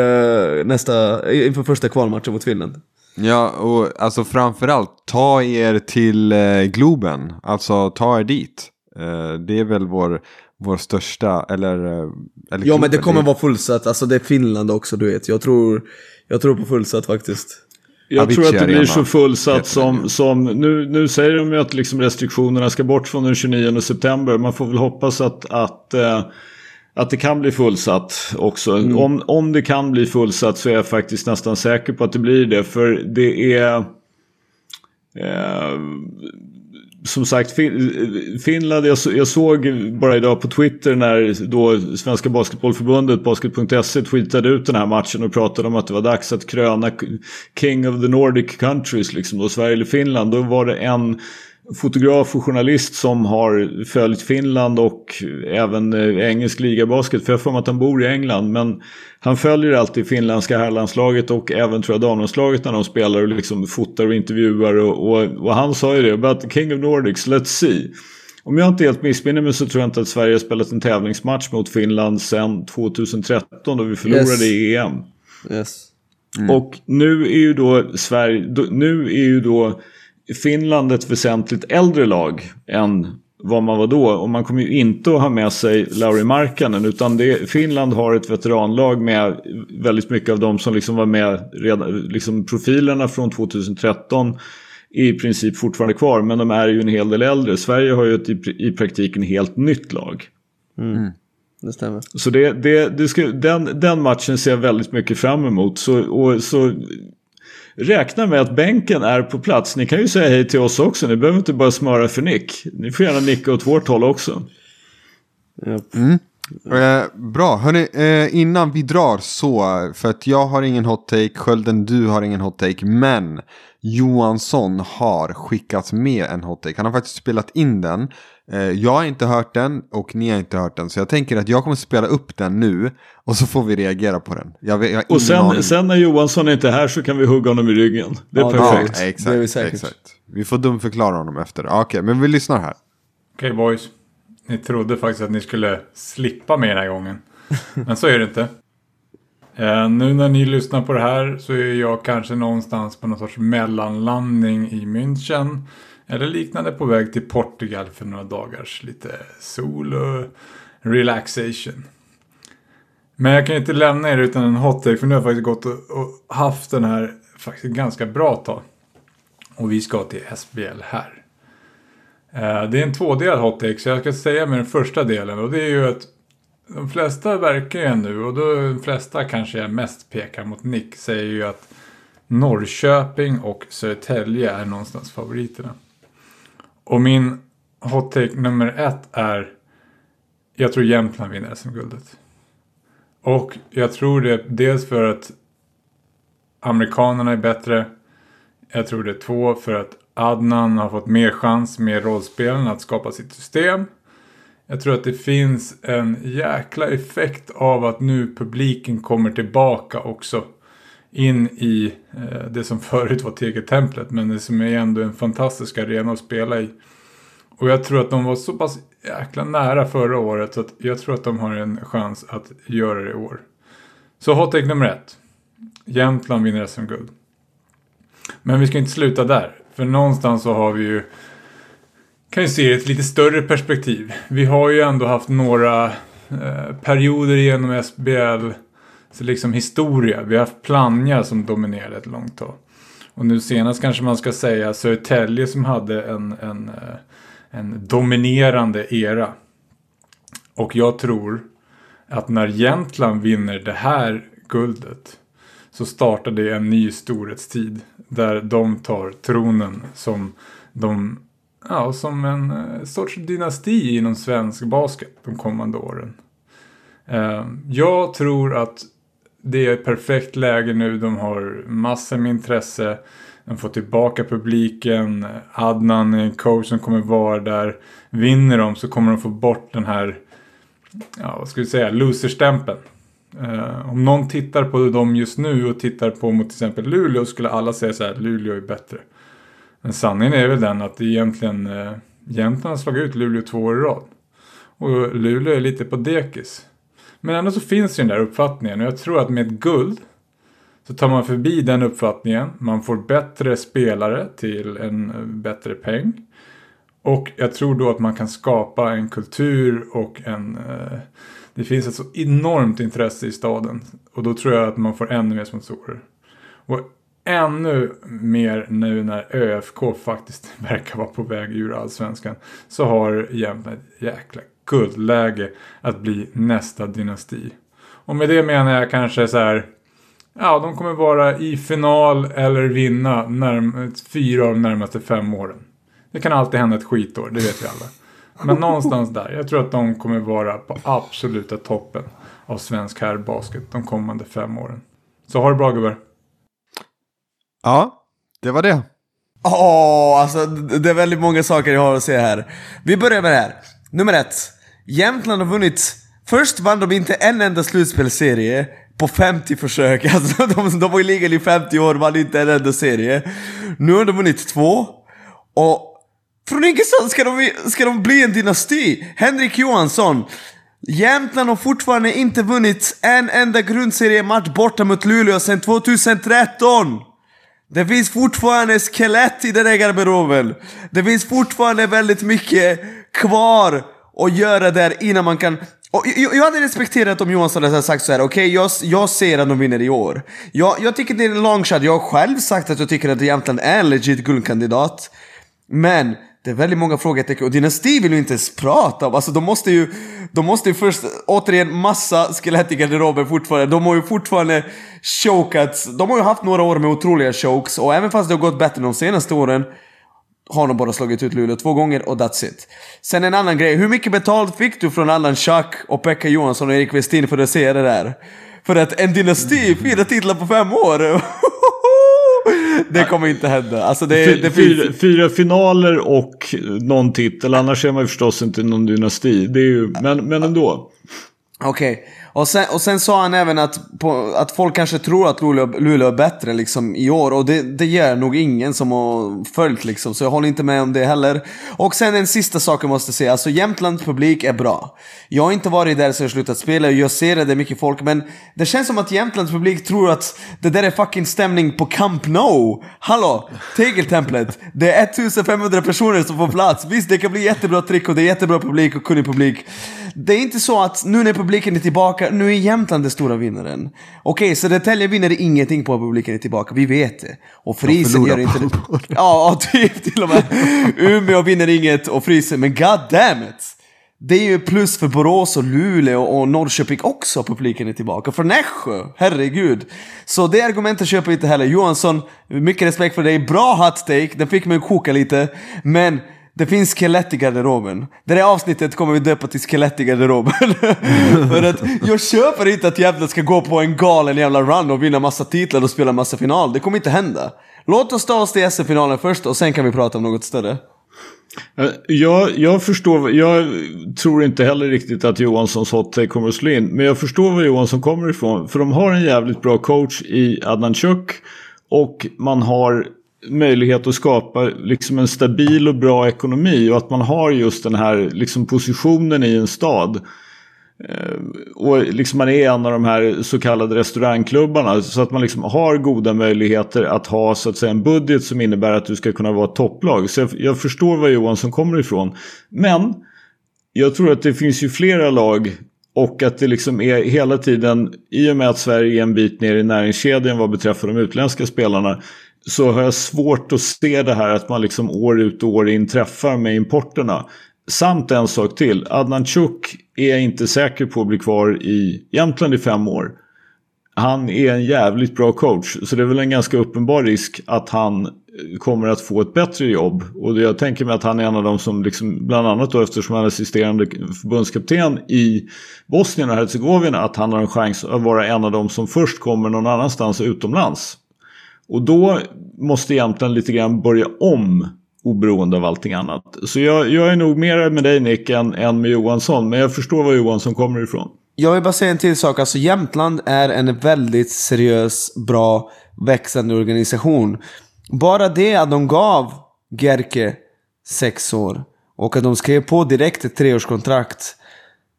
eh, nästa, inför första kvalmatchen mot Finland. Ja, och alltså framförallt ta er till eh, Globen. Alltså ta er dit. Eh, det är väl vår, vår största, eller... eh, eller Ja men det kommer vara fullsatt, alltså det är Finland också du vet. Jag tror, jag tror på fullsatt faktiskt. Jag Avicii tror att det blir Arena. så fullsatt som, som nu, nu säger de ju att liksom restriktionerna ska bort från den 29 september. Man får väl hoppas att, att, eh, att det kan bli fullsatt också. Om, om det kan bli fullsatt så är jag faktiskt nästan säker på att det blir det. För det är... Eh, som sagt, Fin- Finland, jag, så, jag såg bara idag på Twitter när då Svenska Basketbollförbundet, basket.se, tweetade ut den här matchen och pratade om att det var dags att kröna King of the Nordic Countries, liksom då Sverige eller Finland. Då var det en fotograf och journalist som har följt Finland och även eh, engelsk ligabasket. För jag för mig att han bor i England. Men han följer alltid finländska herrlandslaget och även tror jag damlandslaget när de spelar och liksom fotar och intervjuar. Och, och, och han sa ju det, but King of Nordics, let's see. Om jag inte helt missminner mig så tror jag inte att Sverige har spelat en tävlingsmatch mot Finland sedan 2013 då vi förlorade Yes. i EM. Yes. Och nu är ju då Sverige, då, nu är ju då Finland ett väsentligt äldre lag än vad man var då. Och man kommer ju inte att ha med sig Lauri Markkanen utan det, Finland har ett veteranlag med väldigt mycket av de som liksom var med redan, liksom profilerna från 2013 är i princip fortfarande kvar men de är ju en hel del äldre. Sverige har ju ett i, i praktiken helt nytt lag. Det stämmer. Så det, det, det ska, den, den matchen ser jag väldigt mycket fram emot. Så, och, så räkna med att bänken är på plats. Ni kan ju säga hej till oss också. Ni behöver inte bara smöra för Nick. Ni får gärna nicka åt vårt håll också. Japp. Eh, bra, hörni, eh, innan vi drar så, för att jag har ingen hot take, Skölden du har ingen hot take, men Johansson har skickat med en hot take. Han har faktiskt spelat in den. Eh, jag har inte hört den och ni har inte hört den, så jag tänker att jag kommer spela upp den nu och så får vi reagera på den. Jag, vet- jag Och sen, aning. sen när Johansson inte är här så kan vi hugga honom i ryggen. Det är Ja, perfekt. Ja, Det exakt, är vi säkert. exakt. Vi får dumförklara honom efter. Ja, Okej, men vi lyssnar här. Okej boys. Ni trodde faktiskt att ni skulle slippa mig den här gången. Men så är det inte. Eh, nu när ni lyssnar på det här så är jag kanske någonstans på någon sorts mellanlandning i München. Eller liknande på väg till Portugal för några dagars lite sol och relaxation. Men jag kan ju inte lämna er utan en hot take för nu har jag faktiskt gått och, och haft den här faktiskt ganska bra tag. Och vi ska till SBL här. Eh, Det är en tvådelad hot take, så jag ska säga med den första delen. Och det är ju att de flesta verkar ju nu, och då de flesta kanske jag mest pekar mot Nick, säger ju att Norrköping och Södertälje är någonstans favoriterna. Och min hot take nummer ett är jag tror Jämtland vinner SM-guldet. Och jag tror det dels för att amerikanerna är bättre. Jag tror det är två för att Adnan har fått mer chans med rollspelen att skapa sitt system. Jag tror att det finns en jäkla effekt av att nu publiken kommer tillbaka också. In i eh, det som förut var Tegeltemplet men det som är ändå en fantastisk arena att spela i. Och jag tror att de var så pass jäkla nära förra året så att jag tror att de har en chans att göra det i år. Så hot take nummer ett. Jämtland vinner SM-guld. Men vi ska inte sluta där. För någonstans så har vi ju kan ju se ett lite större perspektiv. Vi har ju ändå haft några eh, perioder genom SBL. Så liksom historia. Vi har haft Plannja som dominerade ett långt tag. Och nu senast kanske man ska säga Södertälje som hade en, en, eh, en dominerande era. Och jag tror att när Jämtland vinner det här guldet så startar det en ny storhetstid där de tar tronen som de ja, som en eh, sorts dynasti inom svensk basket de kommande åren. Eh, jag tror att det är ett perfekt läge nu. De har massor med intresse. De får tillbaka publiken. Adnan är en coach som kommer vara där. Vinner de så kommer de få bort den här, ja vad ska vi säga, loserstämpeln. Uh, om någon tittar på dem just nu och tittar på mot till exempel Luleå skulle alla säga så här, Luleå är bättre. Men sanningen är väl den att det egentligen uh, Jämtland har slagit ut Luleå två år i rad. Och Luleå är lite på dekis. Men ändå så finns ju den där uppfattningen och jag tror att med ett guld Så tar man förbi den uppfattningen, man får bättre spelare till en eh, bättre peng. Och jag tror då att man kan skapa en kultur och en... Eh, det finns ett så enormt intresse i staden. Och då tror jag att man får ännu mer sponsorer. Och ännu mer nu när ÖFK faktiskt verkar vara på väg ur allsvenskan. Så har Jämtland ett jäkla guldläge att bli nästa dynasti. Och med det menar jag kanske så här. Ja, de kommer vara i final eller vinna närm fyra av de närmaste fem åren. Det kan alltid hända ett skitår, det vet vi alla. Men någonstans där. Jag tror att de kommer vara på absoluta toppen av svensk herrbasket de kommande fem åren. Så ha det bra gubbar. Ja, det var det. Åh, alltså det är väldigt många saker jag har att säga här. Vi börjar med det här. Nummer ett. Jämtland har vunnit... Först vann de inte en enda slutspelserie på 50 försök. Alltså, de, de var i ligan i 50 år, vann inte en enda serie. Nu har de vunnit två. Och från ingenstans ska de, ska de bli en dynasti. Henrik Johansson. Jämtland har fortfarande inte vunnit en enda grundseriematch borta mot Luleå sedan 2013. Det finns fortfarande skelett i den här garderoben. Det finns fortfarande väldigt mycket kvar och göra där innan man kan... Och jag, jag hade respekterat om Johansson hade sagt så här: okej okay, jag, jag ser att de vinner i år. Jag, jag tycker det är en long shot, jag har själv sagt att jag tycker att Jämtland är en legit guldkandidat. Men det är väldigt många frågetecken och Dynasti vill ju inte ens prata om. Alltså de måste ju, de måste ju först, återigen massa skelett i garderoben fortfarande. De har ju fortfarande chokats. De har ju haft några år med otroliga chokes och även fast det har gått bättre de senaste åren har de bara slagit ut Luleå två gånger och that's it. Sen en annan grej, hur mycket betalt fick du från Allan Schack och Pekka Johansson och Erik Westin för att se det där? För att en dynasti, fyra titlar på fem år. det kommer inte hända. Alltså det, det fyra, finns... fyra, finaler och någon titel, annars är man ju förstås inte någon dynasti. Det är ju, men, men ändå. Okej. Okay. Och sen, och sen sa han även att, på, att folk kanske tror att Luleå, Luleå är bättre liksom, i år. Och det, det gör nog ingen som har följt liksom. Så jag håller inte med om det heller. Och sen en sista sak jag måste säga. Alltså Jämtlands publik är bra. Jag har inte varit där sedan jag slutat spela. Jag ser det, det är mycket folk. Men det känns som att Jämtlands publik tror att det där är fucking stämning på Camp Nou. Hallå! Tegeltemplet. Det är 1500 personer som får plats. Visst, det kan bli jättebra trick och det är jättebra publik och kunnig publik. Det är inte så att nu när publiken är tillbaka, nu är Jämtland den stora vinnaren. Okej, okay, Södertälje vinner ingenting på att publiken är tillbaka, vi vet det. Och Frisen gör inte det. Ja, ja, typ till och med. Umeå vinner inget och Frisen, men god damn it! Det är ju plus för Borås och Luleå och Norrköping också, publiken är tillbaka. För Nässjö, herregud. Så det argumentet köper jag inte heller. Johansson, mycket respekt för dig. Bra hot take, den fick mig att koka lite. Men det finns skelett i garderoben. Det här avsnittet kommer vi döpa till skelett i garderoben. För att jag köper inte att Gävle ska gå på en galen jävla run och vinna massa titlar och spela massa final. Det kommer inte hända. Låt oss ta oss till SM-finalen först och sen kan vi prata om något större. Eh, jag, jag förstår, jag tror inte heller riktigt att Johanssons hot take kommer att slå in. Men jag förstår var Johansson kommer ifrån. För de har en jävligt bra coach i Adnan Chuk. Och man har möjlighet att skapa liksom en stabil och bra ekonomi och att man har just den här liksom positionen i en stad. Eh, och liksom man är en av de här så kallade restaurangklubbarna så att man liksom har goda möjligheter att ha så att säga en budget som innebär att du ska kunna vara ett topplag. Så jag, jag förstår var Johansson kommer ifrån. Men jag tror att det finns ju flera lag och att det liksom är hela tiden, i och med att Sverige är en bit ner i näringskedjan vad beträffar de utländska spelarna, så har jag svårt att se det här att man liksom år ut och år in träffar med importerna. Samt en sak till, Adnan Chuk är jag inte säker på att bli kvar i Jämtland i fem år. Han är en jävligt bra coach så det är väl en ganska uppenbar risk att han eh, kommer att få ett bättre jobb. Och jag tänker mig att han är en av de som, liksom, bland annat då eftersom han är assisterande förbundskapten i Bosnien och Hercegovina, att han har en chans att vara en av de som först kommer någon annanstans utomlands. Och då måste egentligen lite grann börja om oberoende av allting annat. Så jag, jag är nog mer med dig Nick än, än med Johansson. Men jag förstår var Johansson kommer ifrån. Jag vill bara säga en till sak. Alltså Jämtland är en väldigt seriös, bra, växande organisation. Bara det att de gav Gerke sex år och att de skrev på direkt ett treårskontrakt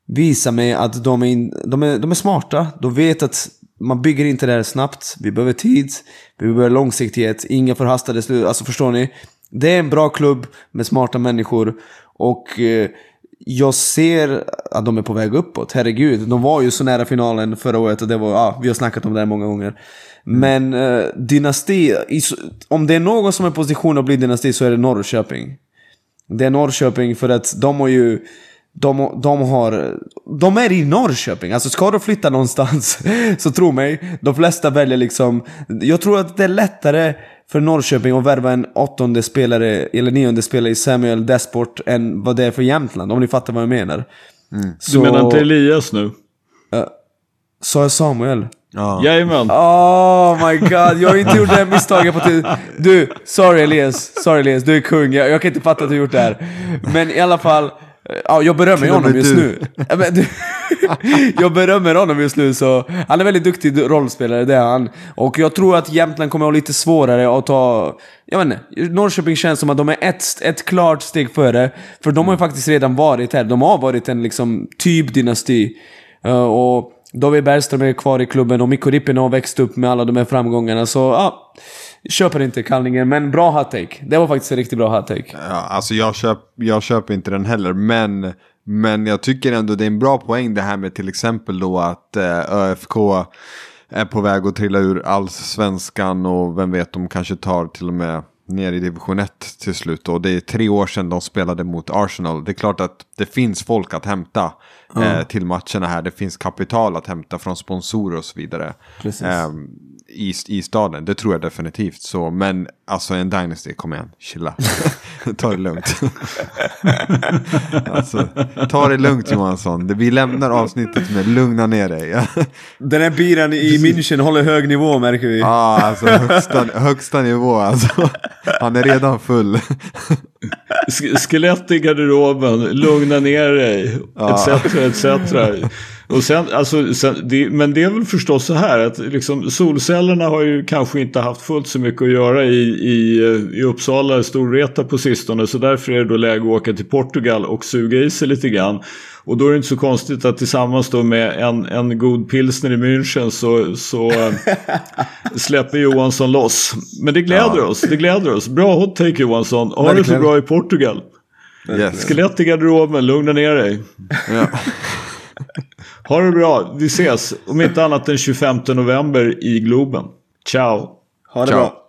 visar mig att de är, de är, de är smarta. De vet att man bygger inte det här snabbt. Vi behöver tid, vi behöver långsiktighet, inga förhastade slut. Alltså förstår ni? Det är en bra klubb med smarta människor. Och eh, jag ser att de är på väg uppåt. Herregud, de var ju så nära finalen förra året och det var, ja, vi har snackat om det här många gånger. Men eh, dynasti, om det är någon som är i position att bli dynasti så är det Norrköping. Det är Norrköping för att de har ju... De, de har... De är i Norrköping. Alltså ska du flytta någonstans så tro mig, de flesta väljer liksom... Jag tror att det är lättare för Norrköping att värva en åttonde spelare eller nionde spelare i Samuel Desport än vad det är för Jämtland. Om ni fattar vad jag menar. Du menar inte Elias nu? Sa jag Samuel? Ja. Jajamän. Oh my god, jag har inte gjort det här misstaget på tid. Du, sorry Elias, sorry Elias, du är kung. Jag, jag kan inte fatta att du har gjort det här. Men i alla fall, ja, jag berömmer och honom just nu. Ja, men du, jag berömmer honom just nu så, han är väldigt duktig rollspelare, det är han. Och jag tror att Jämtland kommer att ha lite svårare att ta, jag vet inte, Norrköping känns som att de är ett, ett klart steg före. För de har ju faktiskt redan varit här, de har varit en liksom typ dynasti. Och David Bergström är kvar i klubben och Mikko Rippinen har växt upp med alla de här framgångarna. Så ja, köper inte kallningen. Men bra hot take. Det var faktiskt en riktigt bra hot take. Ja, alltså jag, köp, jag köper inte den heller, men, men jag tycker ändå det är en bra poäng det här med till exempel då att eh, ÖFK är på väg att trilla ur allsvenskan och vem vet, de kanske tar till och med ner i division 1 till slut. Och det är tre år sedan de spelade mot Arsenal. Det är klart att det finns folk att hämta eh, till matcherna här. Det finns kapital att hämta från sponsorer och så vidare. Precis. I, i staden, det tror jag definitivt. Så, men alltså en Dynasty, kom igen, chilla. ta det lugnt. alltså, ta det lugnt Johansson. Det, vi lämnar avsnittet med lugna ner dig. Den här biran i München håller hög nivå märker vi. Ja, alltså högsta, högsta nivå alltså. Han är redan full. Sk- Skelett i garderoben, lugna ner dig, etc. etc. Och sen, alltså, sen, det, men det är väl förstås så här att liksom, solcellerna har ju kanske inte haft fullt så mycket att göra i, i, i Uppsala, Storvreta på sistone. Så därför är det då läge att åka till Portugal och suga i sig lite grann. Och då är det inte så konstigt att tillsammans då med en, en god pilsner i München så, så eh, släpper Johansson loss. Men det gläder oss, det gläder oss. Bra hot take Johansson. Ha det så bra i Portugal. Yes. Skelett i garderoben, lugna ner dig. Ja. Ha det bra, vi ses. Om inte annat den 25 november i Globen. Ciao. Ha det Ciao. bra.